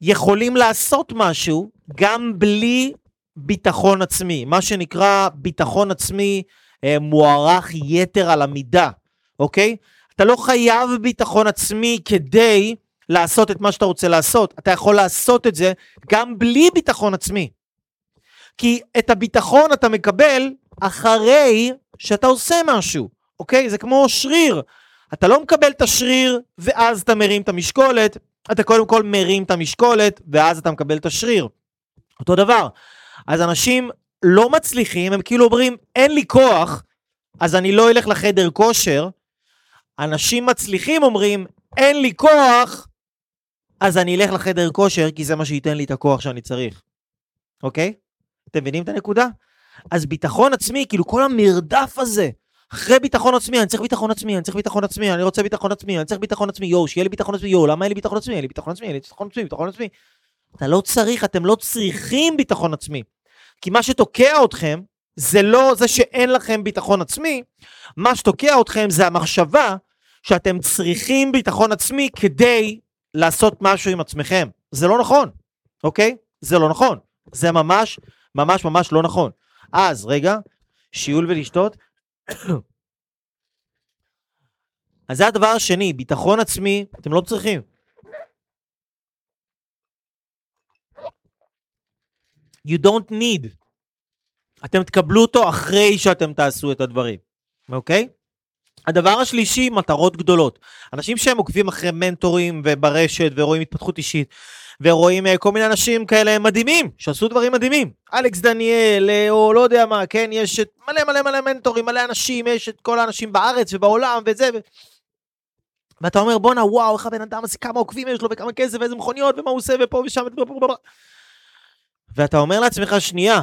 יכולים לעשות משהו גם בלי ביטחון עצמי, מה שנקרא ביטחון עצמי אה, מוערך יתר על המידה, אוקיי? אתה לא חייב ביטחון עצמי כדי לעשות את מה שאתה רוצה לעשות, אתה יכול לעשות את זה גם בלי ביטחון עצמי. כי את הביטחון אתה מקבל אחרי שאתה עושה משהו, אוקיי? זה כמו שריר. אתה לא מקבל את השריר ואז אתה מרים את המשקולת, אתה קודם כל מרים את המשקולת ואז אתה מקבל את השריר. אותו דבר. אז אנשים לא מצליחים, הם כאילו אומרים, אין לי כוח, אז אני לא אלך לחדר כושר. אנשים מצליחים אומרים, אין לי כוח, אז אני אלך לחדר כושר, כי זה מה שייתן לי את הכוח שאני צריך. אוקיי? אתם מבינים את הנקודה? אז ביטחון עצמי, כאילו כל המרדף הזה, אחרי ביטחון עצמי, אני צריך ביטחון עצמי, אני צריך ביטחון עצמי, אני רוצה ביטחון עצמי, אני צריך ביטחון עצמי, יואו, שיהיה לי ביטחון עצמי, יואו, למה אין לי ביטחון עצמי? אין לי ביטחון עצמי, אין לי ביטחון עצמי, ביטחון עצמי. אתה לא צריך, אתם לא צריכים ביטחון עצמי. כי מה שתוקע אתכם, זה לא זה שאין לכם ביטחון עצמי, מה שתוקע אתכם זה המחשבה שאתם צריכים ביטחון עצמי כדי לעשות משהו עם עצמכם. זה לא נכון, אוקיי? זה לא נכון. זה ממש, ממש ממש לא נכון. אז, רגע, שיעול ולשתות. אז זה הדבר השני, ביטחון עצמי, אתם לא צריכים. You don't need. אתם תקבלו אותו אחרי שאתם תעשו את הדברים, אוקיי? הדבר השלישי, מטרות גדולות. אנשים שהם עוקבים אחרי מנטורים וברשת ורואים התפתחות אישית, ורואים uh, כל מיני אנשים כאלה מדהימים, שעשו דברים מדהימים. אלכס דניאל, uh, או לא יודע מה, כן, יש את מלא מלא מלא מנטורים, מלא אנשים, יש את כל האנשים בארץ ובעולם וזה. ו... ואתה אומר, בואנה, וואו, איך הבן אדם הזה, כמה עוקבים יש לו, וכמה כסף, ואיזה מכוניות, ומה הוא עושה, ופה ושם, ואתה אומר לעצמך, שנייה,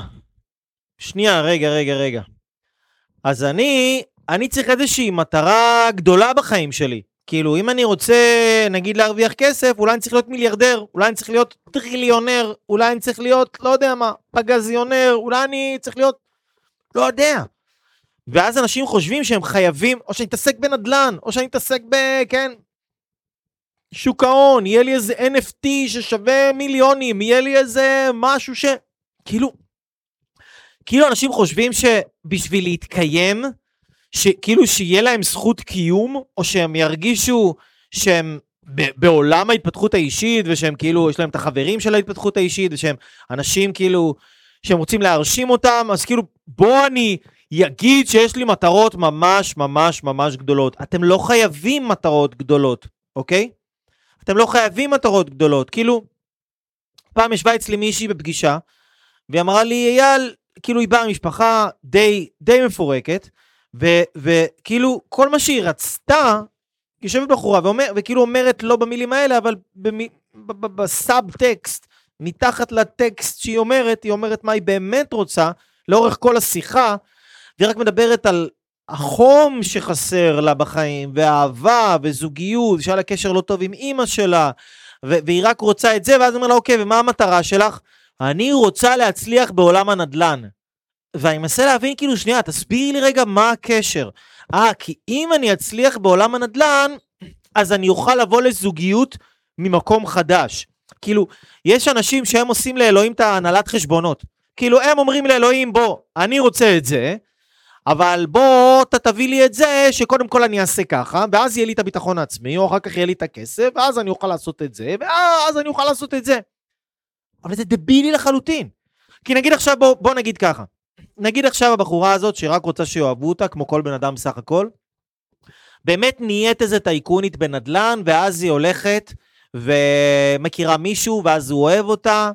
שנייה, רגע, רגע, רגע. אז אני, אני צריך איזושהי מטרה גדולה בחיים שלי. כאילו, אם אני רוצה, נגיד, להרוויח כסף, אולי אני צריך להיות מיליארדר, אולי אני צריך להיות טריליונר, אולי אני צריך להיות, לא יודע מה, פגזיונר, אולי אני צריך להיות, לא יודע. ואז אנשים חושבים שהם חייבים, או שאני אתעסק בנדל"ן, או שאני אתעסק ב... כן, שוק ההון, יהיה לי איזה NFT ששווה מיליונים, יהיה לי איזה משהו ש... כאילו, כאילו אנשים חושבים שבשביל להתקיים, שכאילו שיהיה להם זכות קיום, או שהם ירגישו שהם בעולם ההתפתחות האישית, ושהם כאילו, יש להם את החברים של ההתפתחות האישית, ושהם אנשים כאילו, שהם רוצים להרשים אותם, אז כאילו, בוא אני אגיד שיש לי מטרות ממש ממש ממש גדולות. אתם לא חייבים מטרות גדולות, אוקיי? אתם לא חייבים מטרות גדולות. כאילו, פעם ישבה אצלי מישהי בפגישה, והיא אמרה לי, אייל, כאילו היא באה ממשפחה די, די מפורקת, וכאילו כל מה שהיא רצתה, יושבת בחורה ואומר, וכאילו אומרת לא במילים האלה, אבל בסאב טקסט, מתחת לטקסט שהיא אומרת, היא אומרת מה היא באמת רוצה, לאורך כל השיחה, והיא רק מדברת על החום שחסר לה בחיים, ואהבה, וזוגיות, שהיה לה קשר לא טוב עם אימא שלה, והיא רק רוצה את זה, ואז היא אומרת לה, אוקיי, ומה המטרה שלך? אני רוצה להצליח בעולם הנדל"ן. ואני מנסה להבין, כאילו, שנייה, תסבירי לי רגע מה הקשר. אה, כי אם אני אצליח בעולם הנדל"ן, אז אני אוכל לבוא לזוגיות ממקום חדש. כאילו, יש אנשים שהם עושים לאלוהים את ההנהלת חשבונות. כאילו, הם אומרים לאלוהים, בוא, אני רוצה את זה, אבל בוא, אתה תביא לי את זה, שקודם כל אני אעשה ככה, ואז יהיה לי את הביטחון העצמי, או אחר כך יהיה לי את הכסף, ואז אני אוכל לעשות את זה, ואז אני אוכל לעשות את זה. אבל זה דבילי לחלוטין. כי נגיד עכשיו, בוא, בוא נגיד ככה. נגיד עכשיו הבחורה הזאת שרק רוצה שיאהבו אותה, כמו כל בן אדם בסך הכל, באמת נהיית איזה טייקונית בנדל"ן, ואז היא הולכת ומכירה מישהו, ואז הוא אוהב אותה,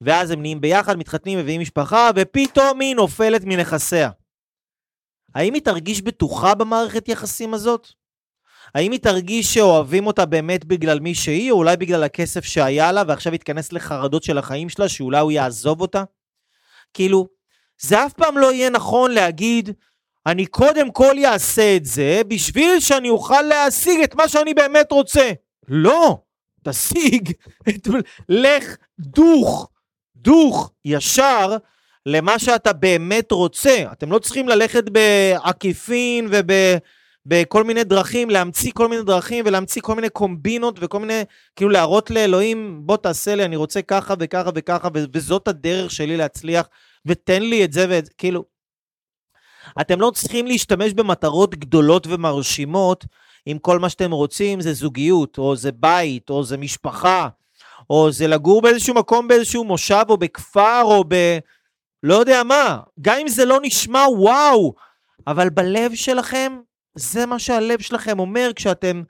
ואז הם נהיים ביחד, מתחתנים, מביאים משפחה, ופתאום היא נופלת מנכסיה. האם היא תרגיש בטוחה במערכת יחסים הזאת? האם היא תרגיש שאוהבים אותה באמת בגלל מי שהיא, או אולי בגלל הכסף שהיה לה, ועכשיו היא תיכנס לחרדות של החיים שלה, שאולי הוא יעזוב אותה? כאילו, זה אף פעם לא יהיה נכון להגיד, אני קודם כל אעשה את זה, בשביל שאני אוכל להשיג את מה שאני באמת רוצה. לא, תשיג, את... לך דוך, דוך, ישר, למה שאתה באמת רוצה. אתם לא צריכים ללכת בעקיפין וב... בכל מיני דרכים, להמציא כל מיני דרכים ולהמציא כל מיני קומבינות וכל מיני, כאילו להראות לאלוהים, בוא תעשה לי, אני רוצה ככה וככה וככה, וזאת הדרך שלי להצליח, ותן לי את זה ואת זה, כאילו. אתם לא צריכים להשתמש במטרות גדולות ומרשימות, אם כל מה שאתם רוצים זה זוגיות, או זה בית, או זה משפחה, או זה לגור באיזשהו מקום, באיזשהו מושב, או בכפר, או ב... לא יודע מה. גם אם זה לא נשמע וואו, אבל בלב שלכם, זה מה שהלב שלכם אומר כשאתם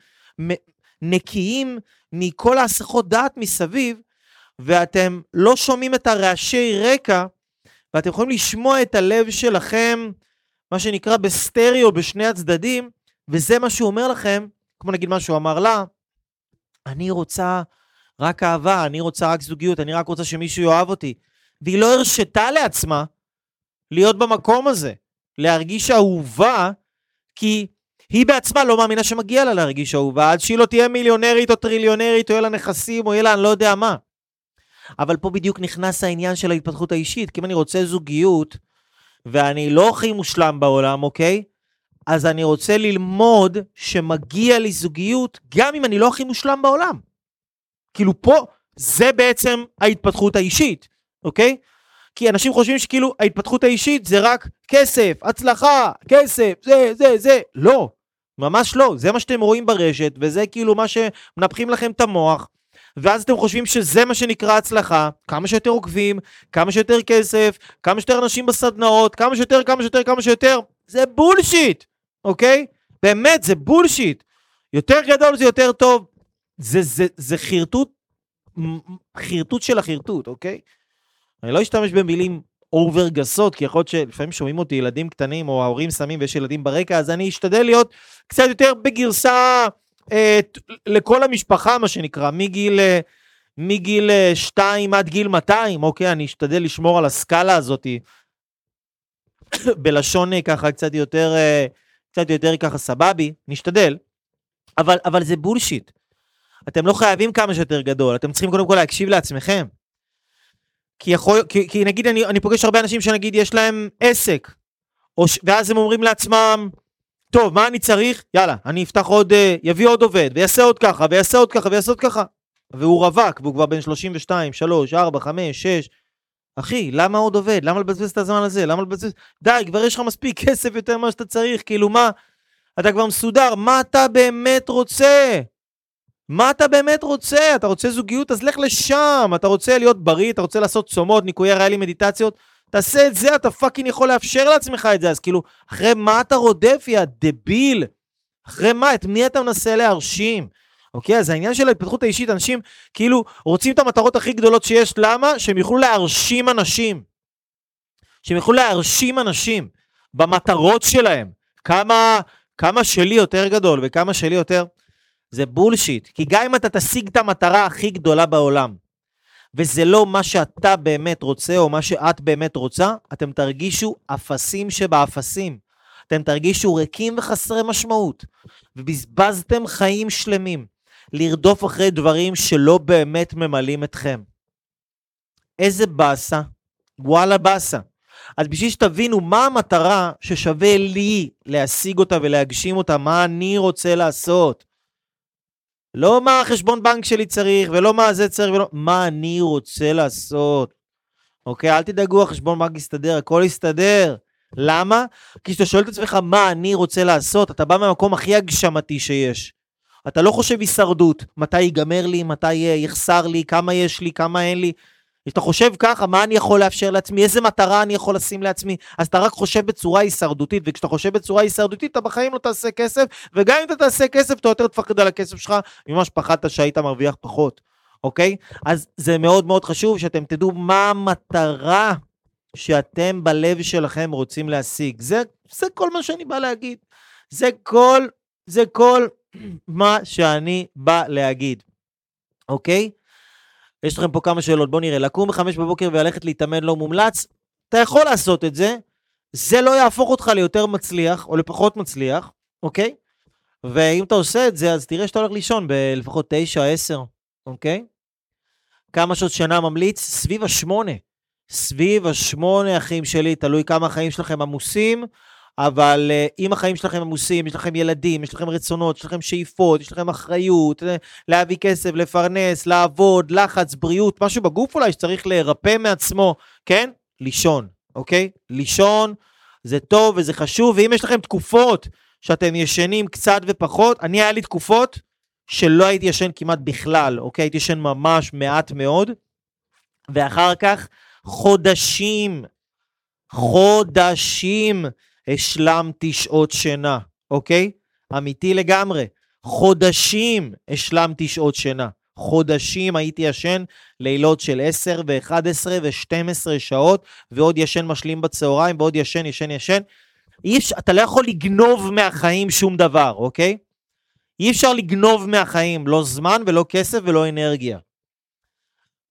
נקיים מכל ההסחות דעת מסביב, ואתם לא שומעים את הרעשי רקע, ואתם יכולים לשמוע את הלב שלכם, מה שנקרא בסטריאו בשני הצדדים, וזה מה שהוא אומר לכם, כמו נגיד מה שהוא אמר לה, אני רוצה רק אהבה, אני רוצה רק זוגיות, אני רק רוצה שמישהו יאהב אותי. והיא לא הרשתה לעצמה להיות במקום הזה, להרגיש אהובה, כי היא בעצמה לא מאמינה שמגיע לה להרגיש אהובה, עד שהיא לא תהיה מיליונרית או טריליונרית, או יהיה לה נכסים, או יהיה לה אני לא יודע מה. אבל פה בדיוק נכנס העניין של ההתפתחות האישית, כי אם אני רוצה זוגיות, ואני לא הכי מושלם בעולם, אוקיי? אז אני רוצה ללמוד שמגיע לי זוגיות, גם אם אני לא הכי מושלם בעולם. כאילו פה, זה בעצם ההתפתחות האישית, אוקיי? כי אנשים חושבים שכאילו ההתפתחות האישית זה רק כסף, הצלחה, כסף, זה, זה, זה. לא, ממש לא. זה מה שאתם רואים ברשת, וזה כאילו מה שמנפחים לכם את המוח. ואז אתם חושבים שזה מה שנקרא הצלחה, כמה שיותר עוקבים, כמה שיותר כסף, כמה שיותר אנשים בסדנאות, כמה שיותר, כמה שיותר, כמה שיותר, זה bullshit, אוקיי? באמת, זה bullshit. יותר גדול זה יותר טוב. זה, זה, זה חרטוט, חרטוט של החרטוט, אוקיי? אני לא אשתמש במילים over גסות, כי יכול להיות שלפעמים שומעים אותי ילדים קטנים, או ההורים שמים ויש ילדים ברקע, אז אני אשתדל להיות קצת יותר בגרסה לכל המשפחה, מה שנקרא, מגיל, אה, מגיל 2 אה, עד גיל 200, אוקיי? אני אשתדל לשמור על הסקאלה הזאת בלשון אה, ככה קצת יותר, קצת יותר ככה סבבי, נשתדל, אבל, אבל זה בולשיט. אתם לא חייבים כמה שיותר גדול, אתם צריכים קודם כל להקשיב לעצמכם. כי, יכול, כי, כי נגיד אני, אני פוגש הרבה אנשים שנגיד יש להם עסק, או, ואז הם אומרים לעצמם, טוב, מה אני צריך? יאללה, אני אפתח עוד, אה, יביא עוד עובד, ויעשה עוד ככה, ויעשה עוד ככה, ויעשה עוד ככה. והוא רווק, והוא כבר בן 32, 3, 4, 5, 6. אחי, למה עוד עובד? למה לבזבז את הזמן הזה? למה לבזבז... די, כבר יש לך מספיק כסף יותר ממה שאתה צריך, כאילו מה? אתה כבר מסודר, מה אתה באמת רוצה? מה אתה באמת רוצה? אתה רוצה זוגיות? אז לך לשם. אתה רוצה להיות בריא, אתה רוצה לעשות צומות, ניקויי ריאלי, מדיטציות? תעשה את זה, אתה fucking יכול לאפשר לעצמך את זה. אז כאילו, אחרי מה אתה רודף, יא דביל? אחרי מה? את מי אתה מנסה להרשים? אוקיי? אז העניין של ההתפתחות האישית, אנשים כאילו רוצים את המטרות הכי גדולות שיש. למה? שהם יוכלו להרשים אנשים. שהם יוכלו להרשים אנשים במטרות שלהם. כמה, כמה שלי יותר גדול וכמה שלי יותר... זה בולשיט. כי גם אם אתה תשיג את המטרה הכי גדולה בעולם, וזה לא מה שאתה באמת רוצה, או מה שאת באמת רוצה, אתם תרגישו אפסים שבאפסים. אתם תרגישו ריקים וחסרי משמעות. ובזבזתם חיים שלמים לרדוף אחרי דברים שלא באמת ממלאים אתכם. איזה באסה. וואלה באסה. אז בשביל שתבינו מה המטרה ששווה לי להשיג אותה ולהגשים אותה, מה אני רוצה לעשות, לא מה החשבון בנק שלי צריך, ולא מה זה צריך, ולא... מה אני רוצה לעשות. אוקיי? אל תדאגו, החשבון בנק יסתדר, הכל יסתדר. למה? כי כשאתה שואל את עצמך מה אני רוצה לעשות, אתה בא מהמקום הכי הגשמתי שיש. אתה לא חושב הישרדות, מתי ייגמר לי, מתי יחסר לי, כמה יש לי, כמה אין לי. כשאתה חושב ככה, מה אני יכול לאפשר לעצמי, איזה מטרה אני יכול לשים לעצמי, אז אתה רק חושב בצורה הישרדותית, וכשאתה חושב בצורה הישרדותית, אתה בחיים לא תעשה כסף, וגם אם אתה תעשה כסף, אתה יותר תפחד על הכסף שלך, ממה שפחדת שהיית מרוויח פחות, אוקיי? אז זה מאוד מאוד חשוב שאתם תדעו מה המטרה שאתם בלב שלכם רוצים להשיג. זה, זה כל מה שאני בא להגיד. זה כל, זה כל מה שאני בא להגיד, אוקיי? יש לכם פה כמה שאלות, בואו נראה. לקום בחמש בבוקר וללכת להתאמן לא מומלץ, אתה יכול לעשות את זה, זה לא יהפוך אותך ליותר מצליח או לפחות מצליח, אוקיי? ואם אתה עושה את זה, אז תראה שאתה הולך לישון בלפחות תשע, עשר, אוקיי? כמה שעות שנה ממליץ? סביב השמונה. סביב השמונה, אחים שלי, תלוי כמה החיים שלכם עמוסים. אבל uh, אם החיים שלכם עמוסים, יש לכם ילדים, יש לכם רצונות, יש לכם שאיפות, יש לכם אחריות, אה, להביא כסף, לפרנס, לעבוד, לחץ, בריאות, משהו בגוף אולי שצריך להירפא מעצמו, כן? לישון, אוקיי? לישון זה טוב וזה חשוב, ואם יש לכם תקופות שאתם ישנים קצת ופחות, אני היה לי תקופות שלא הייתי ישן כמעט בכלל, אוקיי? הייתי ישן ממש מעט מאוד, ואחר כך חודשים, חודשים, השלמתי שעות שינה, אוקיי? אמיתי לגמרי. חודשים השלמתי שעות שינה. חודשים הייתי ישן לילות של 10 ו-11 ו-12 שעות, ועוד ישן משלים בצהריים, ועוד ישן, ישן, ישן. אי אתה לא יכול לגנוב מהחיים שום דבר, אוקיי? אי אפשר לגנוב מהחיים, לא זמן ולא כסף ולא אנרגיה.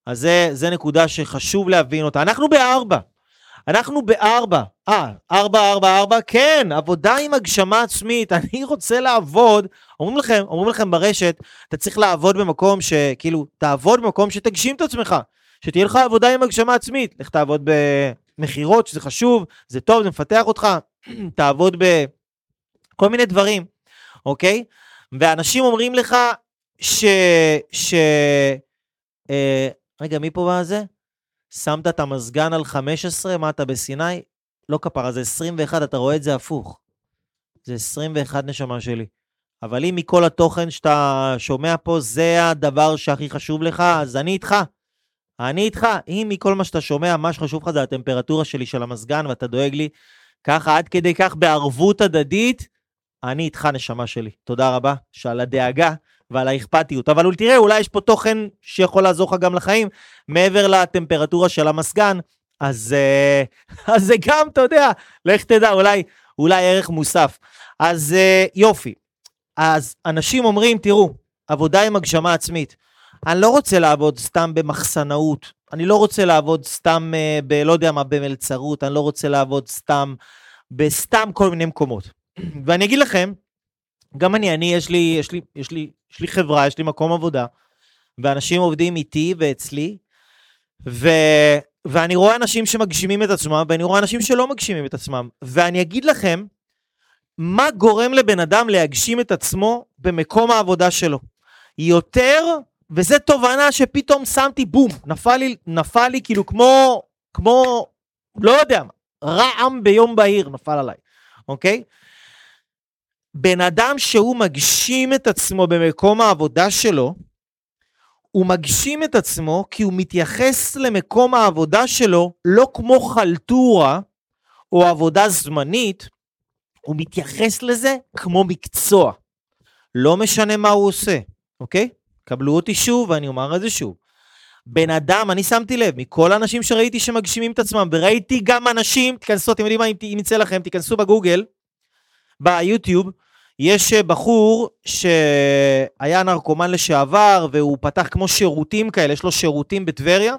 אז זה, זה נקודה שחשוב להבין אותה. אנחנו בארבע. אנחנו בארבע. אה, ארבע, ארבע, ארבע, כן, עבודה עם הגשמה עצמית. אני רוצה לעבוד, אומרים לכם, אומרים לכם ברשת, אתה צריך לעבוד במקום שכאילו, תעבוד במקום שתגשים את עצמך. שתהיה לך עבודה עם הגשמה עצמית. לך תעבוד במכירות, שזה חשוב, זה טוב, זה מפתח אותך. תעבוד בכל מיני דברים, אוקיי? ואנשים אומרים לך ש... ש... אה, רגע, מי פה בזה? שמת את המזגן על 15, מה אתה בסיני? לא כפרה, זה 21, אתה רואה את זה הפוך. זה 21 נשמה שלי. אבל אם מכל התוכן שאתה שומע פה, זה הדבר שהכי חשוב לך, אז אני איתך. אני איתך. אם מכל מה שאתה שומע, מה שחשוב לך זה הטמפרטורה שלי של המזגן, ואתה דואג לי ככה, עד כדי כך בערבות הדדית, אני איתך, נשמה שלי. תודה רבה שעל הדאגה ועל האכפתיות. אבל תראה, אולי יש פה תוכן שיכול לעזור לך גם לחיים, מעבר לטמפרטורה של המזגן, אז, אה, אז זה גם, אתה יודע, לך תדע, אולי, אולי ערך מוסף. אז אה, יופי. אז אנשים אומרים, תראו, עבודה עם הגשמה עצמית. אני לא רוצה לעבוד סתם במחסנאות, אני לא רוצה לעבוד סתם אה, ב... לא יודע מה, במלצרות, אני לא רוצה לעבוד סתם בסתם כל מיני מקומות. ואני אגיד לכם, גם אני, אני, יש לי, יש לי, יש לי, יש לי חברה, יש לי מקום עבודה, ואנשים עובדים איתי ואצלי, ו... ואני רואה אנשים שמגשימים את עצמם, ואני רואה אנשים שלא מגשימים את עצמם. ואני אגיד לכם, מה גורם לבן אדם להגשים את עצמו במקום העבודה שלו? יותר, וזו תובנה שפתאום שמתי בום, נפל לי, נפל לי כאילו כמו, כמו, לא יודע מה, רעם ביום בהיר נפל עליי, אוקיי? בן אדם שהוא מגשים את עצמו במקום העבודה שלו, הוא מגשים את עצמו כי הוא מתייחס למקום העבודה שלו לא כמו חלטורה או עבודה זמנית, הוא מתייחס לזה כמו מקצוע. לא משנה מה הוא עושה, אוקיי? קבלו אותי שוב ואני אומר את זה שוב. בן אדם, אני שמתי לב, מכל האנשים שראיתי שמגשימים את עצמם, וראיתי גם אנשים, תיכנסו, אתם יודעים מה, אם יצא לכם, תיכנסו בגוגל, ביוטיוב, יש אה, בחור שהיה נרקומן לשעבר והוא פתח כמו שירותים כאלה, יש לו שירותים בטבריה.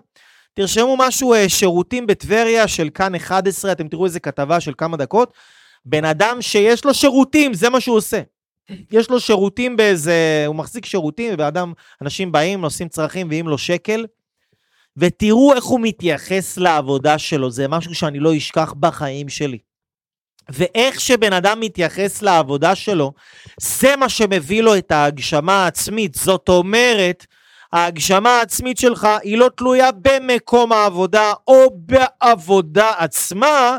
תרשמו משהו, אה, שירותים בטבריה של כאן 11, אתם תראו איזה כתבה של כמה דקות. בן אדם שיש לו שירותים, זה מה שהוא עושה. יש לו שירותים באיזה, הוא מחזיק שירותים, ובן אנשים באים, עושים צרכים, ואם לו שקל. ותראו איך הוא מתייחס לעבודה שלו, זה משהו שאני לא אשכח בחיים שלי. ואיך שבן אדם מתייחס לעבודה שלו, זה מה שמביא לו את ההגשמה העצמית. זאת אומרת, ההגשמה העצמית שלך היא לא תלויה במקום העבודה או בעבודה עצמה,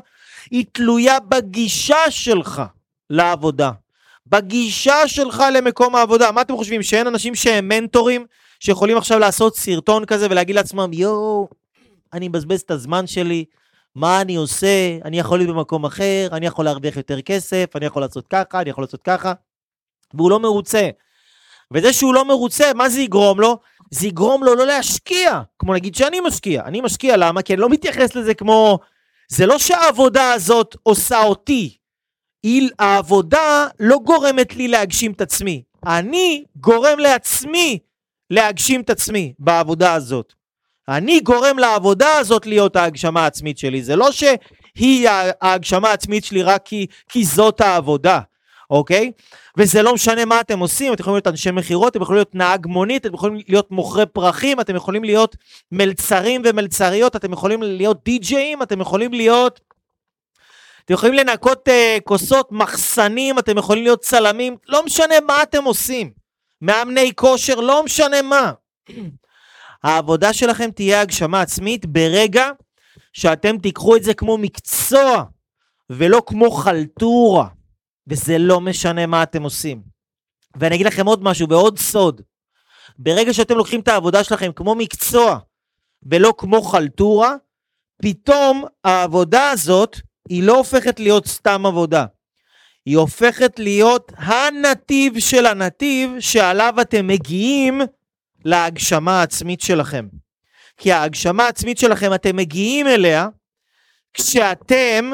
היא תלויה בגישה שלך לעבודה. בגישה שלך למקום העבודה. מה אתם חושבים, שאין אנשים שהם מנטורים, שיכולים עכשיו לעשות סרטון כזה ולהגיד לעצמם, יואו, אני מבזבז את הזמן שלי, מה אני עושה, אני יכול להיות במקום אחר, אני יכול להרוויח יותר כסף, אני יכול לעשות ככה, אני יכול לעשות ככה, והוא לא מרוצה. וזה שהוא לא מרוצה, מה זה יגרום לו? זה יגרום לו לא להשקיע, כמו נגיד שאני משקיע. אני משקיע, למה? כי אני לא מתייחס לזה כמו... זה לא שהעבודה הזאת עושה אותי. היא, העבודה לא גורמת לי להגשים את עצמי. אני גורם לעצמי להגשים את עצמי בעבודה הזאת. אני גורם לעבודה הזאת להיות ההגשמה העצמית שלי. זה לא שהיא ההגשמה העצמית שלי רק כי, כי זאת העבודה, אוקיי? וזה לא משנה מה אתם עושים, אתם יכולים להיות אנשי מכירות, אתם יכולים להיות נהג מונית, אתם יכולים להיות מוכרי פרחים, אתם יכולים להיות מלצרים ומלצריות, אתם יכולים להיות די-ג'אים, אתם יכולים להיות... אתם יכולים לנקות uh, כוסות, מחסנים, אתם יכולים להיות צלמים, לא משנה מה אתם עושים. מאמני כושר, לא משנה מה. העבודה שלכם תהיה הגשמה עצמית ברגע שאתם תיקחו את זה כמו מקצוע ולא כמו חלטורה, וזה לא משנה מה אתם עושים. ואני אגיד לכם עוד משהו ועוד סוד. ברגע שאתם לוקחים את העבודה שלכם כמו מקצוע ולא כמו חלטורה, פתאום העבודה הזאת היא לא הופכת להיות סתם עבודה. היא הופכת להיות הנתיב של הנתיב שעליו אתם מגיעים להגשמה העצמית שלכם. כי ההגשמה העצמית שלכם, אתם מגיעים אליה כשאתם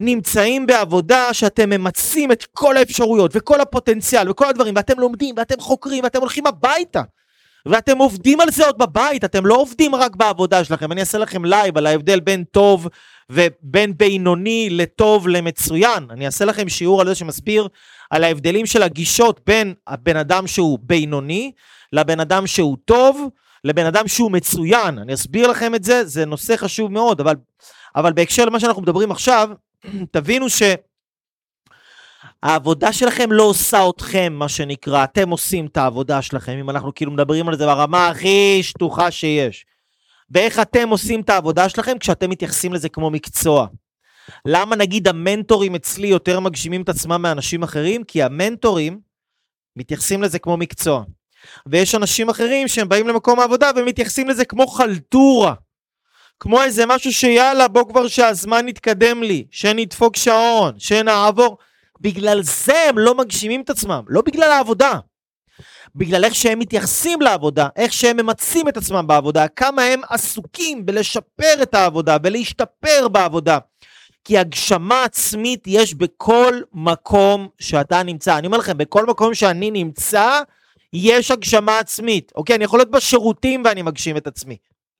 נמצאים בעבודה שאתם ממצים את כל האפשרויות וכל הפוטנציאל וכל הדברים ואתם לומדים ואתם חוקרים ואתם הולכים הביתה ואתם עובדים על זה עוד בבית, אתם לא עובדים רק בעבודה שלכם. אני אעשה לכם live על ההבדל בין טוב ובין בינוני לטוב למצוין. אני אעשה לכם שיעור על זה שמסביר על ההבדלים של הגישות בין הבן אדם שהוא בינוני לבן אדם שהוא טוב לבן אדם שהוא מצוין. אני אסביר לכם את זה, זה נושא חשוב מאוד, אבל, אבל בהקשר למה שאנחנו מדברים עכשיו, תבינו שהעבודה שלכם לא עושה אתכם, מה שנקרא, אתם עושים את העבודה שלכם, אם אנחנו כאילו מדברים על זה ברמה הכי שטוחה שיש. ואיך אתם עושים את העבודה שלכם כשאתם מתייחסים לזה כמו מקצוע. למה נגיד המנטורים אצלי יותר מגשימים את עצמם מאנשים אחרים? כי המנטורים מתייחסים לזה כמו מקצוע. ויש אנשים אחרים שהם באים למקום העבודה ומתייחסים לזה כמו חלטורה. כמו איזה משהו שיאללה בוא כבר שהזמן יתקדם לי, שנדפוק שעון, שנעבור. בגלל זה הם לא מגשימים את עצמם, לא בגלל העבודה. בגלל איך שהם מתייחסים לעבודה, איך שהם ממצים את עצמם בעבודה, כמה הם עסוקים בלשפר את העבודה, בלהשתפר בעבודה. כי הגשמה עצמית יש בכל מקום שאתה נמצא. אני אומר לכם, בכל מקום שאני נמצא, יש הגשמה עצמית. אוקיי, אני יכול להיות בשירותים ואני מגשים את עצמי.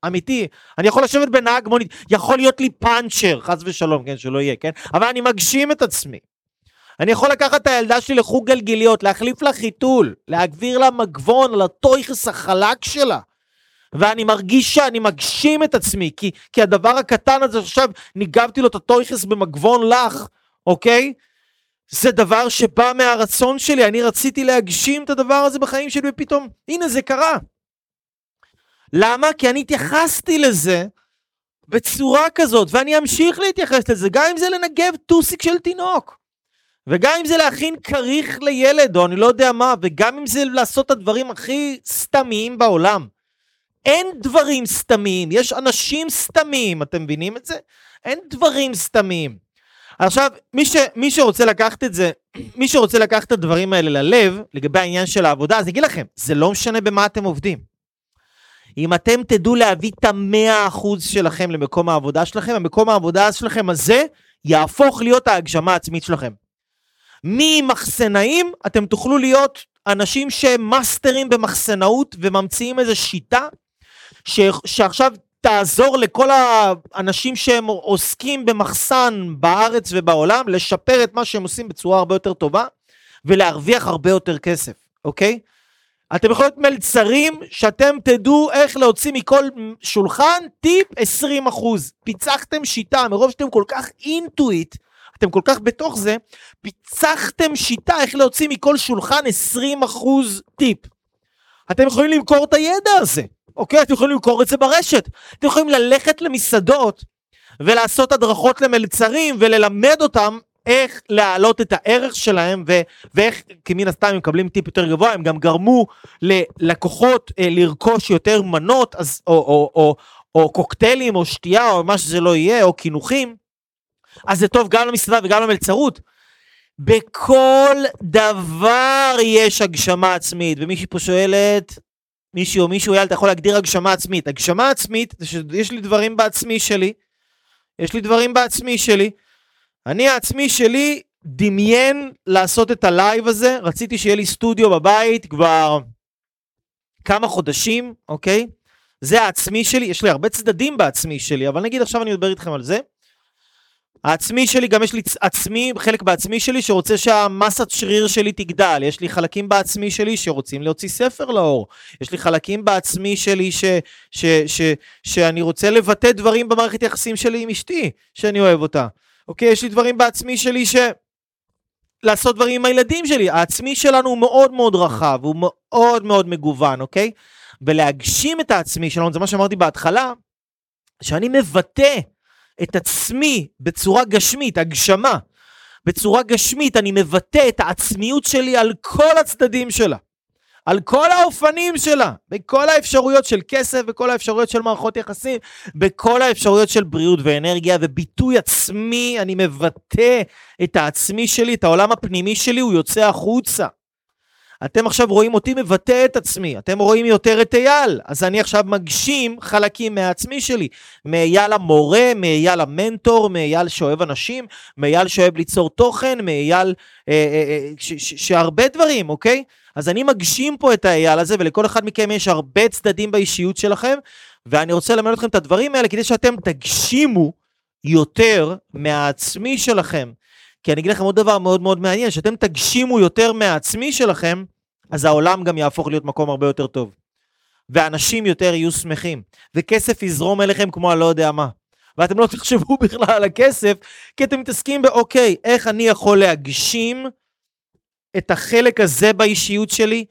אמיתי, אני יכול לשבת בנהג מונית, יכול להיות לי פאנצ'ר, חס ושלום, כן, שלא יהיה, כן? אבל אני מגשים את עצמי. אני יכול לקחת את הילדה שלי לחוג גלגיליות, להחליף לה חיתול, להגביר לה מגבון על הטויכס החלק שלה. ואני מרגיש שאני מגשים את עצמי, כי, כי הדבר הקטן הזה שעכשיו ניגבתי לו את הטויכס במגבון לך, אוקיי? זה דבר שבא מהרצון שלי, אני רציתי להגשים את הדבר הזה בחיים שלי, ופתאום, הנה זה קרה. למה? כי אני התייחסתי לזה בצורה כזאת, ואני אמשיך להתייחס לזה, גם אם זה לנגב טוסיק של תינוק. וגם אם זה להכין כריך לילד, או אני לא יודע מה, וגם אם זה לעשות את הדברים הכי סתמיים בעולם. אין דברים סתמיים, יש אנשים סתמיים, אתם מבינים את זה? אין דברים סתמיים. עכשיו, מי, ש, מי שרוצה לקחת את זה, מי שרוצה לקחת את הדברים האלה ללב, לגבי העניין של העבודה, אז אני אגיד לכם, זה לא משנה במה אתם עובדים. אם אתם תדעו להביא את המאה אחוז שלכם למקום העבודה שלכם, המקום העבודה שלכם הזה יהפוך להיות ההגשמה העצמית שלכם. ממחסנאים אתם תוכלו להיות אנשים שהם מאסטרים במחסנאות וממציאים איזו שיטה ש... שעכשיו תעזור לכל האנשים שהם עוסקים במחסן בארץ ובעולם לשפר את מה שהם עושים בצורה הרבה יותר טובה ולהרוויח הרבה יותר כסף, אוקיי? אתם יכולים להיות מלצרים שאתם תדעו איך להוציא מכל שולחן טיפ 20 אחוז. פיצחתם שיטה מרוב שאתם כל כך אינטואיט, אתם כל כך בתוך זה, פיצחתם שיטה איך להוציא מכל שולחן 20 אחוז טיפ. אתם יכולים למכור את הידע הזה. אוקיי? אתם יכולים למכור את זה ברשת. אתם יכולים ללכת למסעדות ולעשות הדרכות למלצרים וללמד אותם איך להעלות את הערך שלהם ו- ואיך, מן הסתם הם מקבלים טיפ יותר גבוה, הם גם גרמו ללקוחות אה, לרכוש יותר מנות אז, או, או, או, או קוקטיילים או שתייה או מה שזה לא יהיה, או קינוחים, אז זה טוב גם למסעדה וגם למלצרות. בכל דבר יש הגשמה עצמית, ומישהי פה שואלת, מישהו או מישהו, יאללה, אתה יכול להגדיר הגשמה עצמית. הגשמה עצמית זה שיש לי דברים בעצמי שלי, יש לי דברים בעצמי שלי. אני העצמי שלי דמיין לעשות את ה live הזה, רציתי שיהיה לי סטודיו בבית כבר כמה חודשים, אוקיי? זה העצמי שלי, יש לי הרבה צדדים בעצמי שלי, אבל נגיד עכשיו אני מדבר איתכם על זה. העצמי שלי, גם יש לי עצמי, חלק בעצמי שלי שרוצה שהמסת שריר שלי תגדל. יש לי חלקים בעצמי שלי שרוצים להוציא ספר לאור. יש לי חלקים בעצמי שלי ש, ש, ש, ש, שאני רוצה לבטא דברים במערכת יחסים שלי עם אשתי, שאני אוהב אותה. אוקיי? יש לי דברים בעצמי שלי ש... לעשות דברים עם הילדים שלי. העצמי שלנו הוא מאוד מאוד רחב, הוא מאוד מאוד מגוון, אוקיי? ולהגשים את העצמי שלנו, זה מה שאמרתי בהתחלה, שאני מבטא את עצמי בצורה גשמית, הגשמה. בצורה גשמית אני מבטא את העצמיות שלי על כל הצדדים שלה. על כל האופנים שלה, בכל האפשרויות של כסף, בכל האפשרויות של מערכות יחסים, בכל האפשרויות של בריאות ואנרגיה וביטוי עצמי, אני מבטא את העצמי שלי, את העולם הפנימי שלי, הוא יוצא החוצה. אתם עכשיו רואים אותי מבטא את עצמי, אתם רואים יותר את אייל, אז אני עכשיו מגשים חלקים מהעצמי שלי, מאייל המורה, מאייל המנטור, מאייל שאוהב אנשים, מאייל שאוהב ליצור תוכן, מאייל אה, אה, אה, שהרבה דברים, אוקיי? אז אני מגשים פה את האייל הזה, ולכל אחד מכם יש הרבה צדדים באישיות שלכם, ואני רוצה ללמד אתכם את הדברים האלה כדי שאתם תגשימו יותר מהעצמי שלכם. כי אני אגיד לכם עוד דבר מאוד מאוד מעניין, שאתם תגשימו יותר מהעצמי שלכם, אז העולם גם יהפוך להיות מקום הרבה יותר טוב. ואנשים יותר יהיו שמחים, וכסף יזרום אליכם כמו אני לא יודע מה. ואתם לא תחשבו בכלל על הכסף, כי אתם מתעסקים באוקיי, איך אני יכול להגשים את החלק הזה באישיות שלי,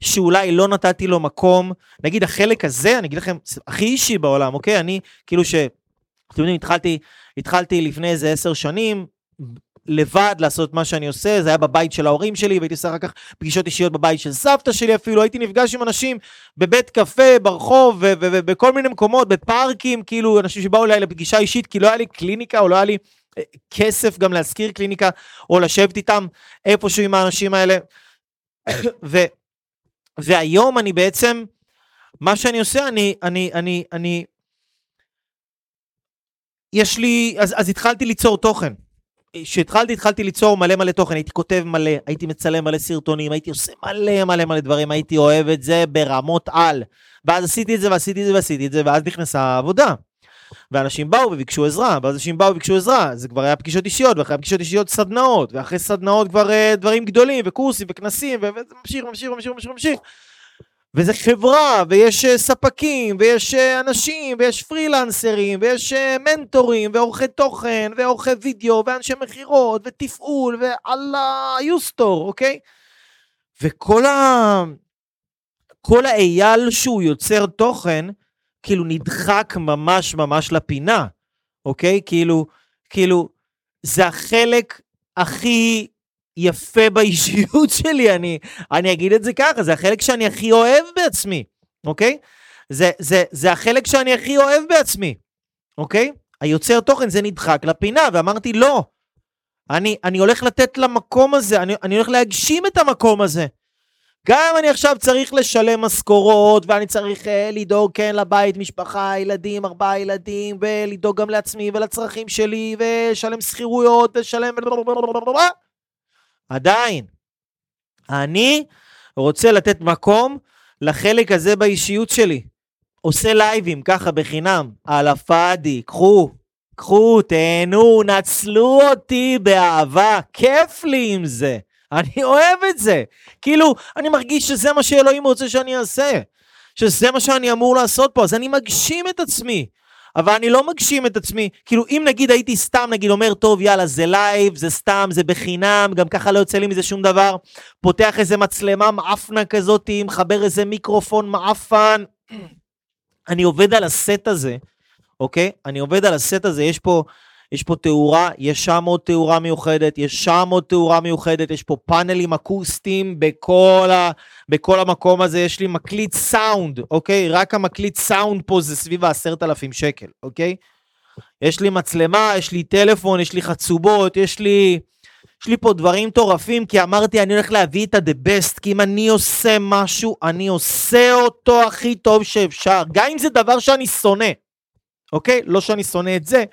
שאולי לא נתתי לו מקום. נגיד החלק הזה, אני אגיד לכם, הכי אישי בעולם, אוקיי? אני, כאילו ש... אתם יודעים, התחלתי, התחלתי לפני איזה עשר שנים, לבד לעשות מה שאני עושה, זה היה בבית של ההורים שלי, והייתי עושה אחר כך פגישות אישיות בבית של סבתא שלי אפילו, הייתי נפגש עם אנשים בבית קפה, ברחוב, ובכל מיני מקומות, בפארקים, כאילו, אנשים שבאו אליי לפגישה אישית, כי לא היה לי קליניקה, או לא היה לי אה, כסף גם להשכיר קליניקה, או לשבת איתם איפשהו עם האנשים האלה. ו, והיום אני בעצם, מה שאני עושה, אני, אני, אני, אני, יש לי, אז, אז התחלתי ליצור תוכן. כשהתחלתי, התחלתי ליצור מלא מלא תוכן, הייתי כותב מלא, הייתי מצלם מלא סרטונים, הייתי עושה מלא מלא מלא דברים, הייתי אוהב את זה ברמות על. ואז עשיתי את זה ועשיתי את זה ועשיתי את זה, ואז נכנסה העבודה. ואנשים באו וביקשו עזרה, ואז אנשים באו וביקשו עזרה, זה כבר היה פגישות אישיות, ואחרי פגישות אישיות סדנאות, ואחרי סדנאות כבר uh, דברים גדולים, וקורסים, וכנסים, וזה ממשיך, ממשיך, ממשיך, ממשיך, ממשיך. וזה חברה, ויש uh, ספקים, ויש uh, אנשים, ויש פרילנסרים, ויש uh, מנטורים, ועורכי תוכן, ועורכי וידאו, ואנשי מכירות, ותפעול, ואללה, יוסטור, אוקיי? וכל ה... כל האייל שהוא יוצר תוכן, כאילו נדחק ממש ממש לפינה, אוקיי? כאילו, כאילו, זה החלק הכי יפה באישיות שלי, אני, אני אגיד את זה ככה, זה החלק שאני הכי אוהב בעצמי, אוקיי? זה, זה, זה החלק שאני הכי אוהב בעצמי, אוקיי? היוצר תוכן זה נדחק לפינה, ואמרתי לא, אני, אני הולך לתת למקום הזה, אני, אני הולך להגשים את המקום הזה. גם אם אני עכשיו צריך לשלם משכורות, ואני צריך uh, לדאוג, כן, לבית, משפחה, ילדים, ארבעה ילדים, ולדאוג גם לעצמי ולצרכים שלי, ולשלם שכירויות, ולשלם... עדיין, אני רוצה לתת מקום לחלק הזה באישיות שלי. עושה לייבים ככה בחינם, על הפאדי, קחו, קחו, תהנו, נצלו אותי באהבה, כיף לי עם זה. אני אוהב את זה. כאילו, אני מרגיש שזה מה שאלוהים רוצה שאני אעשה. שזה מה שאני אמור לעשות פה, אז אני מגשים את עצמי. אבל אני לא מגשים את עצמי. כאילו, אם נגיד הייתי סתם, נגיד, אומר, טוב, יאללה, זה live, זה סתם, זה בחינם, גם ככה לא יוצא לי מזה שום דבר, פותח איזה מצלמה מעפנה כזאת, מחבר איזה מיקרופון מעפן. אני עובד על הסט הזה, אוקיי? אני עובד על הסט הזה, יש פה... יש פה תאורה, יש שם עוד תאורה מיוחדת, יש שם עוד תאורה מיוחדת, יש פה פאנלים אקוסטיים בכל, ה, בכל המקום הזה, יש לי מקליט סאונד, אוקיי? רק המקליט סאונד פה זה סביב ה-10,000 שקל, אוקיי? יש לי מצלמה, יש לי טלפון, יש לי חצובות, יש לי... יש לי פה דברים מטורפים, כי אמרתי, אני הולך להביא את ה-the best, כי אם אני עושה משהו, אני עושה אותו הכי טוב שאפשר, גם אם זה דבר שאני שונא, אוקיי? לא שאני שונא את זה,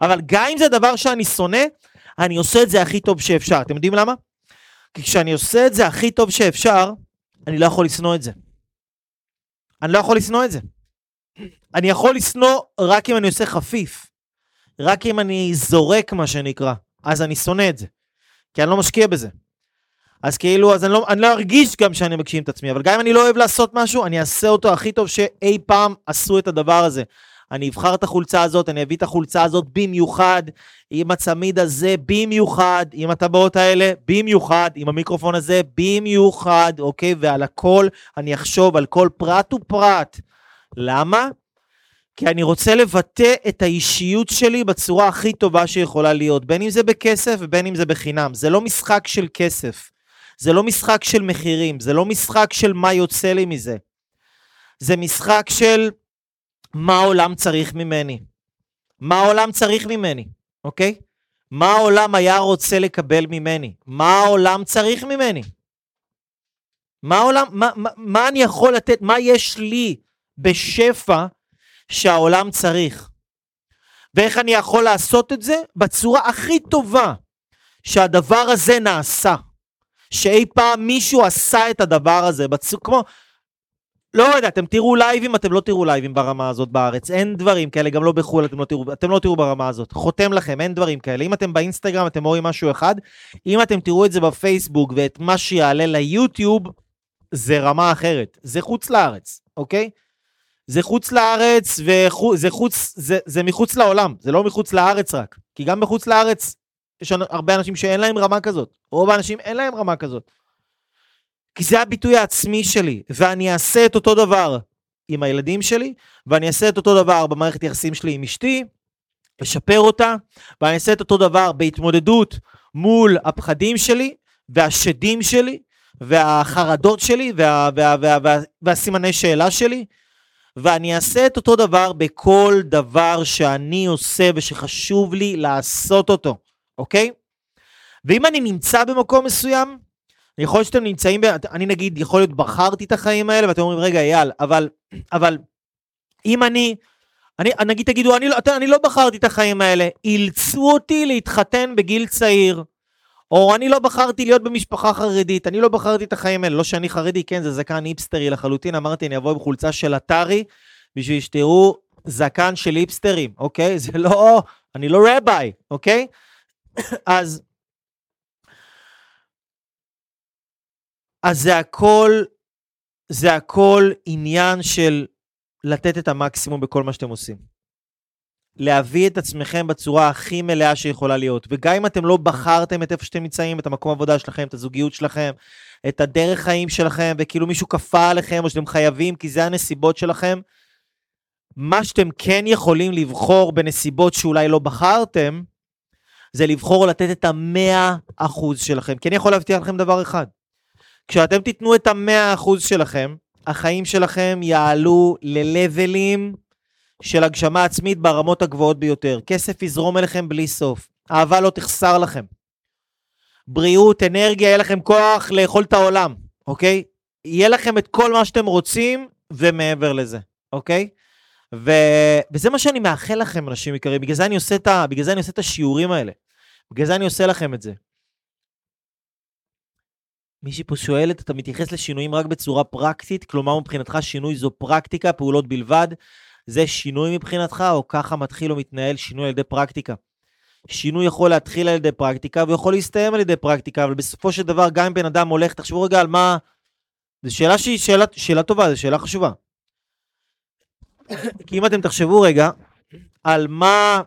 אבל גם אם זה דבר שאני שונא, אני עושה את זה הכי טוב שאפשר. אתם יודעים למה? כי כשאני עושה את זה הכי טוב שאפשר, אני לא יכול לשנוא את זה. אני לא יכול לשנוא את זה. אני יכול לשנוא רק אם אני עושה חפיף. רק אם אני זורק, מה שנקרא. אז אני שונא את זה. כי אני לא משקיע בזה. אז כאילו, אז אני לא, אני לא ארגיש גם שאני מגשים את עצמי, אבל גם אם אני לא אוהב לעשות משהו, אני אעשה אותו הכי טוב שאי פעם עשו את הדבר הזה. אני אבחר את החולצה הזאת, אני אביא את החולצה הזאת במיוחד, עם הצמיד הזה במיוחד, עם הטבעות האלה במיוחד, עם המיקרופון הזה במיוחד, אוקיי? ועל הכל אני אחשוב, על כל פרט ופרט. למה? כי אני רוצה לבטא את האישיות שלי בצורה הכי טובה שיכולה להיות, בין אם זה בכסף ובין אם זה בחינם. זה לא משחק של כסף. זה לא משחק של מחירים, זה לא משחק של מה יוצא לי מזה. זה משחק של מה העולם צריך ממני. מה העולם צריך ממני, אוקיי? מה העולם היה רוצה לקבל ממני? מה העולם צריך ממני? מה העולם, מה, מה, מה אני יכול לתת, מה יש לי בשפע שהעולם צריך? ואיך אני יכול לעשות את זה? בצורה הכי טובה שהדבר הזה נעשה. שאי פעם מישהו עשה את הדבר הזה, בצורה, כמו, לא יודע, אתם תראו לייבים, אתם לא תראו לייבים ברמה הזאת בארץ, אין דברים כאלה, גם לא בחו"ל אתם לא תראו, אתם לא תראו ברמה הזאת, חותם לכם, אין דברים כאלה. אם אתם באינסטגרם אתם רואים משהו אחד, אם אתם תראו את זה בפייסבוק ואת מה שיעלה ליוטיוב, זה רמה אחרת, זה חוץ לארץ, אוקיי? זה חוץ לארץ, וזה חוץ, זה, זה מחוץ לעולם, זה לא מחוץ לארץ רק, כי גם מחוץ לארץ יש הרבה אנשים שאין להם רמה כזאת, רוב האנשים אין להם רמה כזאת. כי זה הביטוי העצמי שלי, ואני אעשה את אותו דבר עם הילדים שלי, ואני אעשה את אותו דבר במערכת יחסים שלי עם אשתי, לשפר אותה, ואני אעשה את אותו דבר בהתמודדות מול הפחדים שלי, והשדים שלי, והחרדות שלי, וה, וה, וה, וה, וה, והסימני שאלה שלי, ואני אעשה את אותו דבר בכל דבר שאני עושה ושחשוב לי לעשות אותו, אוקיי? ואם אני נמצא במקום מסוים, יכול להיות שאתם נמצאים. אני נגיד, יכול להיות בחרתי את החיים האלה, ואתם אומרים, רגע, אייל, אבל, אבל אם אני, אני, נגיד תגידו, אני, לא, אני לא בחרתי את החיים האלה, אילצו אותי להתחתן בגיל צעיר, או אני לא בחרתי להיות במשפחה חרדית, אני לא בחרתי את החיים האלה, לא שאני חרדי, כן, זה זקן היפסטרי לחלוטין, אמרתי, אני אבוא עם חולצה של אתרי, בשביל שתראו זקן של היפסטרים, אוקיי? זה לא, אני לא רביי, אוקיי? אז אז זה הכל, זה הכל עניין של לתת את המקסימום בכל מה שאתם עושים. להביא את עצמכם בצורה הכי מלאה שיכולה להיות. וגם אם אתם לא בחרתם את איפה שאתם נמצאים, את המקום עבודה שלכם, את הזוגיות שלכם, את הדרך חיים שלכם, וכאילו מישהו כפה עליכם, או שאתם חייבים, כי זה הנסיבות שלכם, מה שאתם כן יכולים לבחור בנסיבות שאולי לא בחרתם, זה לבחור לתת את המאה אחוז שלכם. כי אני יכול להבטיח לכם דבר אחד, כשאתם תיתנו את המאה אחוז שלכם, החיים שלכם יעלו ללבלים של הגשמה עצמית ברמות הגבוהות ביותר. כסף יזרום אליכם בלי סוף. אהבה לא תחסר לכם. בריאות, אנרגיה, יהיה לכם כוח לאכול את העולם, אוקיי? יהיה לכם את כל מה שאתם רוצים ומעבר לזה, אוקיי? ו... וזה מה שאני מאחל לכם, אנשים יקרים. בגלל זה ה... בגלל זה אני עושה את השיעורים האלה. בגלל זה אני עושה לכם את זה. מישהי פה שואלת, אתה מתייחס לשינויים רק בצורה פרקטית? כלומר, מבחינתך שינוי זו פרקטיקה, פעולות בלבד? זה שינוי מבחינתך, או ככה מתחיל או מתנהל שינוי על ידי פרקטיקה? שינוי יכול להתחיל על ידי פרקטיקה, ויכול להסתיים על ידי פרקטיקה, אבל בסופו של דבר, גם אם בן אדם הולך, תחשבו רגע על מה... זו שאלה שהיא שאלה, שאלה טובה, זו שאלה חשובה. כי אם אתם תחשבו רגע על מה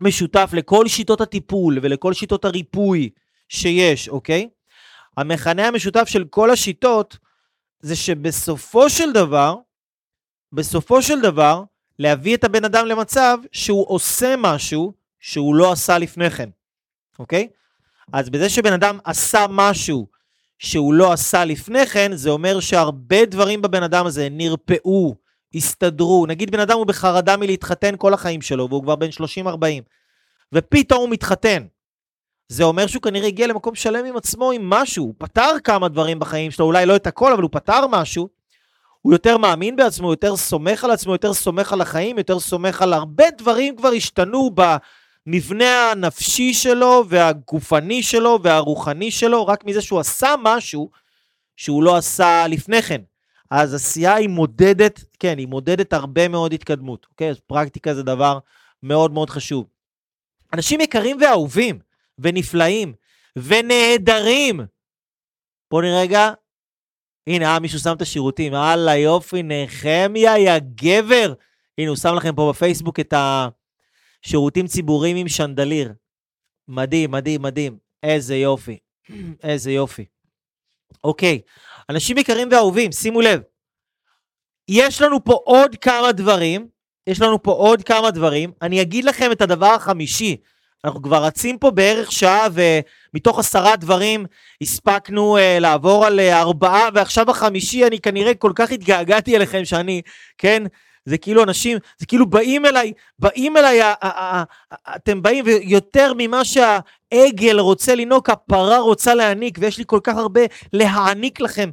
משותף לכל שיטות הטיפול ולכל שיטות הריפוי שיש, אוקיי? המכנה המשותף של כל השיטות זה שבסופו של דבר, בסופו של דבר, להביא את הבן אדם למצב שהוא עושה משהו שהוא לא עשה לפני כן, אוקיי? אז בזה שבן אדם עשה משהו שהוא לא עשה לפני כן, זה אומר שהרבה דברים בבן אדם הזה נרפאו, הסתדרו. נגיד בן אדם הוא בחרדה מלהתחתן כל החיים שלו, והוא כבר בן 30-40, ופתאום הוא מתחתן. זה אומר שהוא כנראה הגיע למקום שלם עם עצמו, עם משהו. הוא פתר כמה דברים בחיים שלו, אולי לא את הכל, אבל הוא פתר משהו. הוא יותר מאמין בעצמו, יותר סומך על עצמו, יותר סומך על החיים, יותר סומך על הרבה דברים כבר השתנו במבנה הנפשי שלו, והגופני שלו, והרוחני שלו, רק מזה שהוא עשה משהו שהוא לא עשה לפני כן. אז עשייה היא מודדת, כן, היא מודדת הרבה מאוד התקדמות, אוקיי? אז פרקטיקה זה דבר מאוד מאוד חשוב. אנשים יקרים ואהובים, ונפלאים ונהדרים. בואו נראה רגע. הנה, אה, מישהו שם את השירותים. הלאה, יופי, נחמיה, יא גבר. הנה, הוא שם לכם פה בפייסבוק את השירותים ציבוריים עם שנדליר. מדהים, מדהים, מדהים. איזה יופי. איזה יופי. אוקיי, אנשים יקרים ואהובים, שימו לב. יש לנו פה עוד כמה דברים, יש לנו פה עוד כמה דברים. אני אגיד לכם את הדבר החמישי. אנחנו כבר רצים פה בערך שעה מתוך עשרה דברים הספקנו uh, לעבור על uh, ארבעה, ועכשיו החמישי אני כנראה כל כך התגעגעתי אליכם שאני, כן, זה כאילו אנשים, זה כאילו באים אליי, באים אליי, אתם באים ויותר ממה שהעגל רוצה לנהוג, הפרה רוצה להעניק, ויש לי כל כך הרבה להעניק לכם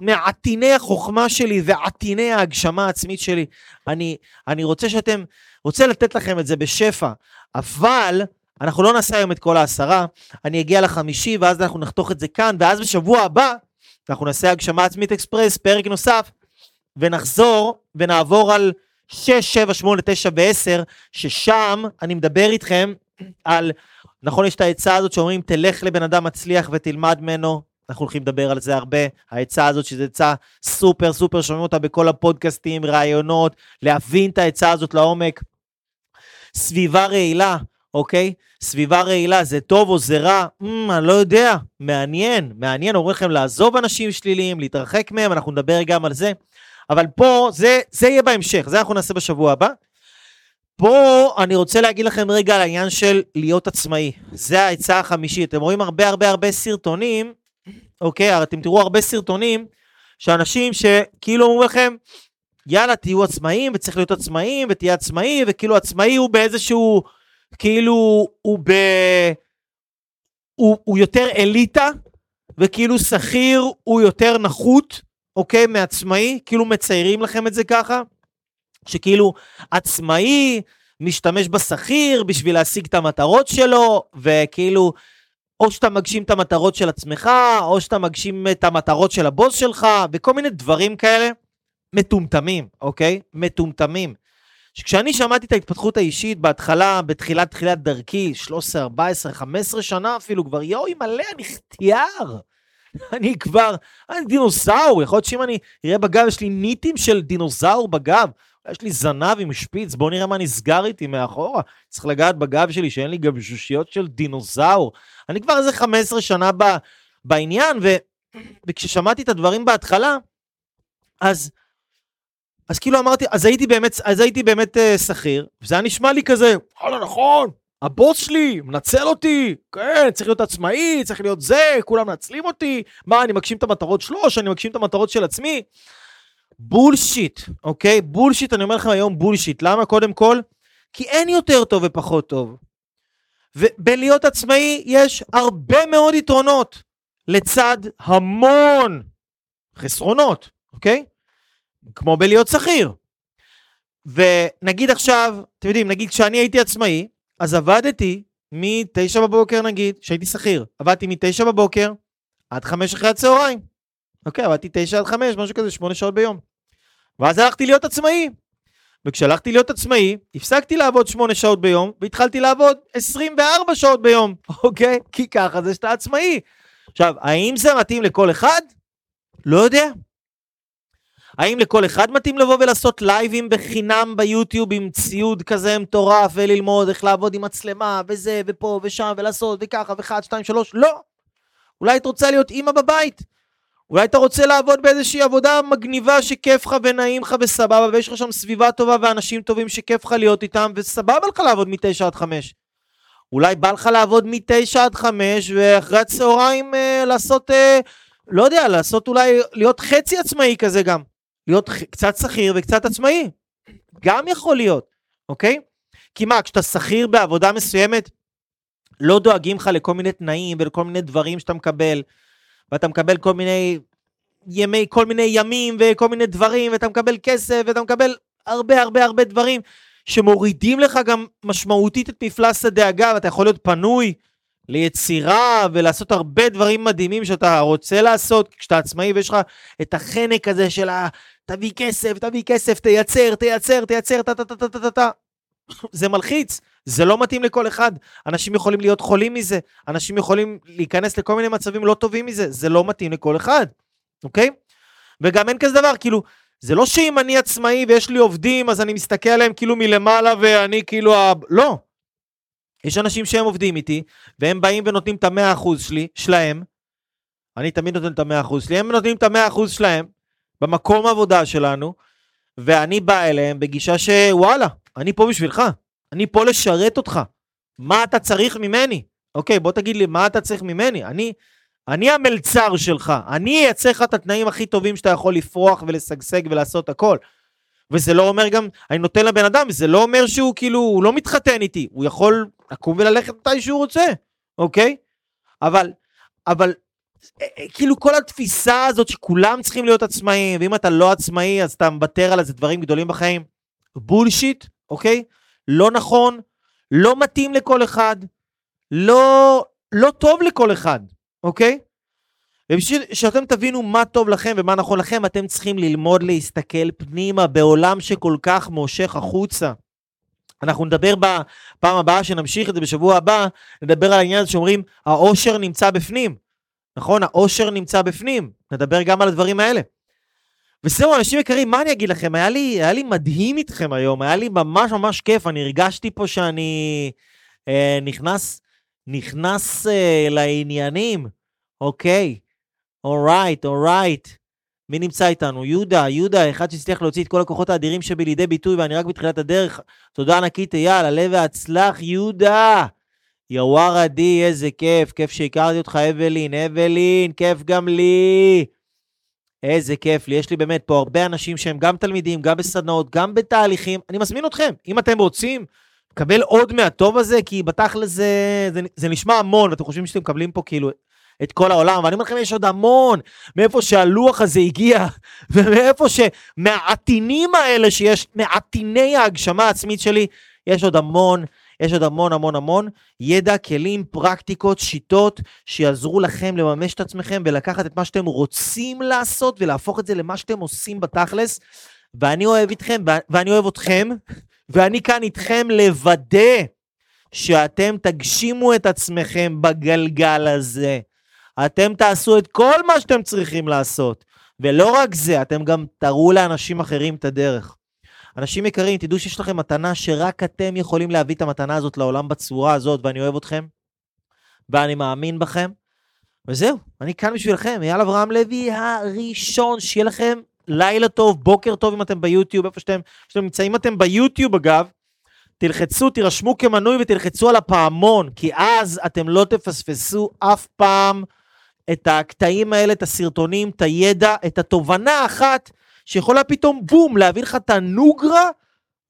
מעטיני החוכמה שלי ועטיני ההגשמה העצמית שלי. אני, אני רוצה שאתם, רוצה לתת לכם את זה בשפע, אבל אנחנו לא נעשה היום את כל העשרה, אני אגיע לחמישי ואז אנחנו נחתוך את זה כאן, ואז בשבוע הבא אנחנו נעשה הגשמה עצמית אקספרס, פרק נוסף, ונחזור ונעבור על 6, 7, 8, 9 ו-10, ששם אני מדבר איתכם על, נכון, יש את העצה הזאת שאומרים, תלך לבן אדם מצליח ותלמד ממנו, אנחנו הולכים לדבר על זה הרבה, העצה הזאת שזו עצה סופר סופר, שומעים אותה בכל הפודקאסטים, ראיונות, להבין את העצה הזאת לעומק. סביבה רעילה, אוקיי? סביבה רעילה, זה טוב או זה רע? Mm, אני לא יודע, מעניין, מעניין, אומרים לכם לעזוב אנשים שליליים, להתרחק מהם, אנחנו נדבר גם על זה. אבל פה, זה, זה יהיה בהמשך, זה אנחנו נעשה בשבוע הבא. פה אני רוצה להגיד לכם רגע על העניין של להיות עצמאי. זה העצה החמישית. אתם רואים הרבה הרבה הרבה סרטונים, אוקיי? אתם תראו הרבה סרטונים שאנשים שכאילו אומרים לכם, יאללה, תהיו עצמאים, וצריך להיות עצמאים, ותהיה עצמאי, וכאילו עצמאי הוא באיזשהו, כאילו, הוא ב... הוא, הוא יותר אליטה, וכאילו שכיר הוא יותר נחות, אוקיי? מעצמאי, כאילו מציירים לכם את זה ככה, שכאילו עצמאי משתמש בשכיר בשביל להשיג את המטרות שלו, וכאילו, או שאתה מגשים את המטרות של עצמך, או שאתה מגשים את המטרות של הבוס שלך, וכל מיני דברים כאלה מטומטמים, אוקיי? מטומטמים. שכשאני שמעתי את ההתפתחות האישית בהתחלה, בתחילת תחילת דרכי, 13, 14, 15 שנה אפילו, כבר יואי מלא, אני חטיאר. אני כבר, אני דינוסאור, יכול להיות שאם אני אראה בגב, יש לי ניטים של דינוזאור בגב. יש לי זנב עם שפיץ, בואו נראה מה נסגר איתי מאחורה. צריך לגעת בגב שלי שאין לי גבשושיות של דינוזאור. אני כבר איזה 15 שנה ב, בעניין, ו, וכששמעתי את הדברים בהתחלה, אז, אז כאילו אמרתי, אז הייתי באמת, אז הייתי באמת uh, שכיר, וזה היה נשמע לי כזה, וואלה נכון, הבוס שלי מנצל אותי, כן, צריך להיות עצמאי, צריך להיות זה, כולם מנצלים אותי, מה, אני מגשים את המטרות שלו, שאני מגשים את המטרות של עצמי? bullshit, אוקיי? bullshit, אני אומר לכם היום bullshit. למה? קודם כל, כי אין יותר טוב ופחות טוב. ובלהיות עצמאי יש הרבה מאוד יתרונות, לצד המון חסרונות, אוקיי? כמו בלהיות שכיר. ונגיד עכשיו, אתם יודעים, נגיד כשאני הייתי עצמאי, אז עבדתי מ-9 בבוקר נגיד, שהייתי שכיר, עבדתי מ-9 בבוקר עד 5 אחרי הצהריים. אוקיי, עבדתי 9 עד 5, משהו כזה, 8 שעות ביום. ואז הלכתי להיות עצמאי. וכשהלכתי להיות עצמאי, הפסקתי לעבוד 8 שעות ביום, והתחלתי לעבוד 24 שעות ביום, אוקיי? כי ככה זה שאתה עצמאי. עכשיו, האם זה מתאים לכל אחד? לא יודע. האם לכל אחד מתאים לבוא ולעשות לייבים בחינם ביוטיוב עם ציוד כזה מטורף וללמוד איך לעבוד עם מצלמה וזה ופה ושם ולעשות וככה ואחד, שתיים, שלוש? לא. אולי היית רוצה להיות אימא בבית. אולי אתה רוצה לעבוד באיזושהי עבודה מגניבה שכיף לך ונעים לך וסבבה ויש לך שם סביבה טובה ואנשים טובים שכיף לך להיות איתם וסבבה לך לעבוד מתשע עד חמש. אולי בא לך לעבוד מתשע עד חמש ואחרי הצהריים אה, לעשות, אה, לא יודע, לעשות אולי, להיות חצי עצמאי כזה גם. להיות קצת שכיר וקצת עצמאי. גם יכול להיות, אוקיי? כי מה, כשאתה שכיר בעבודה מסוימת, לא דואגים לך לכל מיני תנאים ולכל מיני דברים שאתה מקבל, ואתה מקבל כל מיני ימי, כל מיני ימים וכל מיני דברים, ואתה מקבל כסף, ואתה מקבל הרבה הרבה הרבה דברים שמורידים לך גם משמעותית את מפלס הדאגה, ואתה יכול להיות פנוי ליצירה ולעשות הרבה דברים מדהימים שאתה רוצה לעשות כשאתה עצמאי ויש לך את החנק הזה של ה... תביא כסף, תביא כסף, תייצר, תייצר, תייצר, טה טה טה טה טה טה. זה מלחיץ, זה לא מתאים לכל אחד. אנשים יכולים להיות חולים מזה, אנשים יכולים להיכנס לכל מיני מצבים לא טובים מזה, זה לא מתאים לכל אחד, אוקיי? וגם אין כזה דבר, כאילו, זה לא שאם אני עצמאי ויש לי עובדים, אז אני מסתכל עליהם כאילו מלמעלה ואני כאילו ה... לא. יש אנשים שהם עובדים איתי, והם באים ונותנים את המאה אחוז שלי, שלהם. אני תמיד נותן את המאה אחוז שלי, הם נותנים את המאה אחוז שלהם, במקום העבודה שלנו, ואני בא אליהם בגישה שוואלה, אני פה בשבילך, אני פה לשרת אותך. מה אתה צריך ממני? אוקיי, בוא תגיד לי, מה אתה צריך ממני? אני, אני המלצר שלך, אני אייצר לך את התנאים הכי טובים שאתה יכול לפרוח ולשגשג ולעשות הכל. וזה לא אומר גם, אני נותן לבן אדם, זה לא אומר שהוא כאילו, הוא לא מתחתן איתי, הוא יכול לקום וללכת מתי שהוא רוצה, אוקיי? אבל, אבל, כאילו כל התפיסה הזאת שכולם צריכים להיות עצמאיים, ואם אתה לא עצמאי אז אתה מוותר על איזה דברים גדולים בחיים, בולשיט, אוקיי? לא נכון, לא מתאים לכל אחד, לא, לא טוב לכל אחד, אוקיי? ובשביל שאתם תבינו מה טוב לכם ומה נכון לכם, אתם צריכים ללמוד להסתכל פנימה בעולם שכל כך מושך החוצה. אנחנו נדבר בפעם הבאה, שנמשיך את זה בשבוע הבא, נדבר על העניין הזה שאומרים, העושר נמצא בפנים. נכון? העושר נמצא בפנים. נדבר גם על הדברים האלה. וזהו, אנשים יקרים, מה אני אגיד לכם? היה לי, היה לי מדהים איתכם היום, היה לי ממש ממש כיף. אני הרגשתי פה שאני אה, נכנס, נכנס אה, לעניינים. אוקיי, אורייט, אורייט. מי נמצא איתנו? יהודה, יהודה, אחד שהצליח להוציא את כל הכוחות האדירים שבי לידי ביטוי, ואני רק בתחילת הדרך. תודה ענקית, אייל, עלה והצלח, יהודה. יוואר עדי, איזה כיף, כיף שהכרתי אותך, אבלין, אבלין, כיף גם לי. איזה כיף לי, יש לי באמת פה הרבה אנשים שהם גם תלמידים, גם בסדנאות, גם בתהליכים. אני מזמין אתכם, אם אתם רוצים, לקבל עוד מהטוב הזה, כי בתכל'ס זה, זה, זה נשמע המון, ואתם חושבים שאתם מקבלים פה כאילו את כל העולם, ואני אומר לכם, יש עוד המון מאיפה שהלוח הזה הגיע, ומאיפה שמהעטינים האלה שיש, מעטיני ההגשמה העצמית שלי, יש עוד המון, יש עוד המון המון המון ידע, כלים, פרקטיקות, שיטות, שיעזרו לכם לממש את עצמכם ולקחת את מה שאתם רוצים לעשות ולהפוך את זה למה שאתם עושים בתכלס. ואני אוהב אתכם, ואני אוהב אתכם, ואני כאן איתכם לוודא שאתם תגשימו את עצמכם בגלגל הזה. אתם תעשו את כל מה שאתם צריכים לעשות. ולא רק זה, אתם גם תראו לאנשים אחרים את הדרך. אנשים יקרים, תדעו שיש לכם מתנה שרק אתם יכולים להביא את המתנה הזאת לעולם בצורה הזאת, ואני אוהב אתכם, ואני מאמין בכם. וזהו, אני כאן בשבילכם, אייל אברהם לוי הראשון, שיהיה לכם לילה טוב, בוקר טוב אם אתם ביוטיוב, איפה שאתם, שאתם נמצאים, אם אתם ביוטיוב אגב, תלחצו, תירשמו כמנוי ותלחצו על הפעמון, כי אז אתם לא תפספסו אף פעם את הקטעים האלה, את הסרטונים, את הידע, את התובנה האחת שיכולה פתאום בום, להביא לך את הנוגרה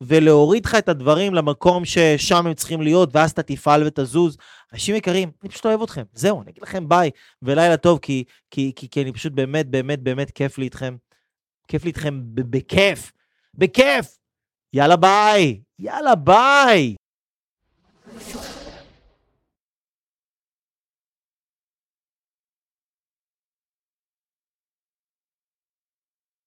ולהוריד לך את הדברים למקום ששם הם צריכים להיות, ואז אתה תפעל ותזוז. אנשים יקרים, אני פשוט אוהב אתכם. זהו, אני אגיד לכם ביי ולילה טוב, כי, כי, כי, כי אני פשוט באמת, באמת, באמת כיף לי איתכם. כיף לי איתכם בכיף. בכיף! יאללה ביי! יאללה ביי!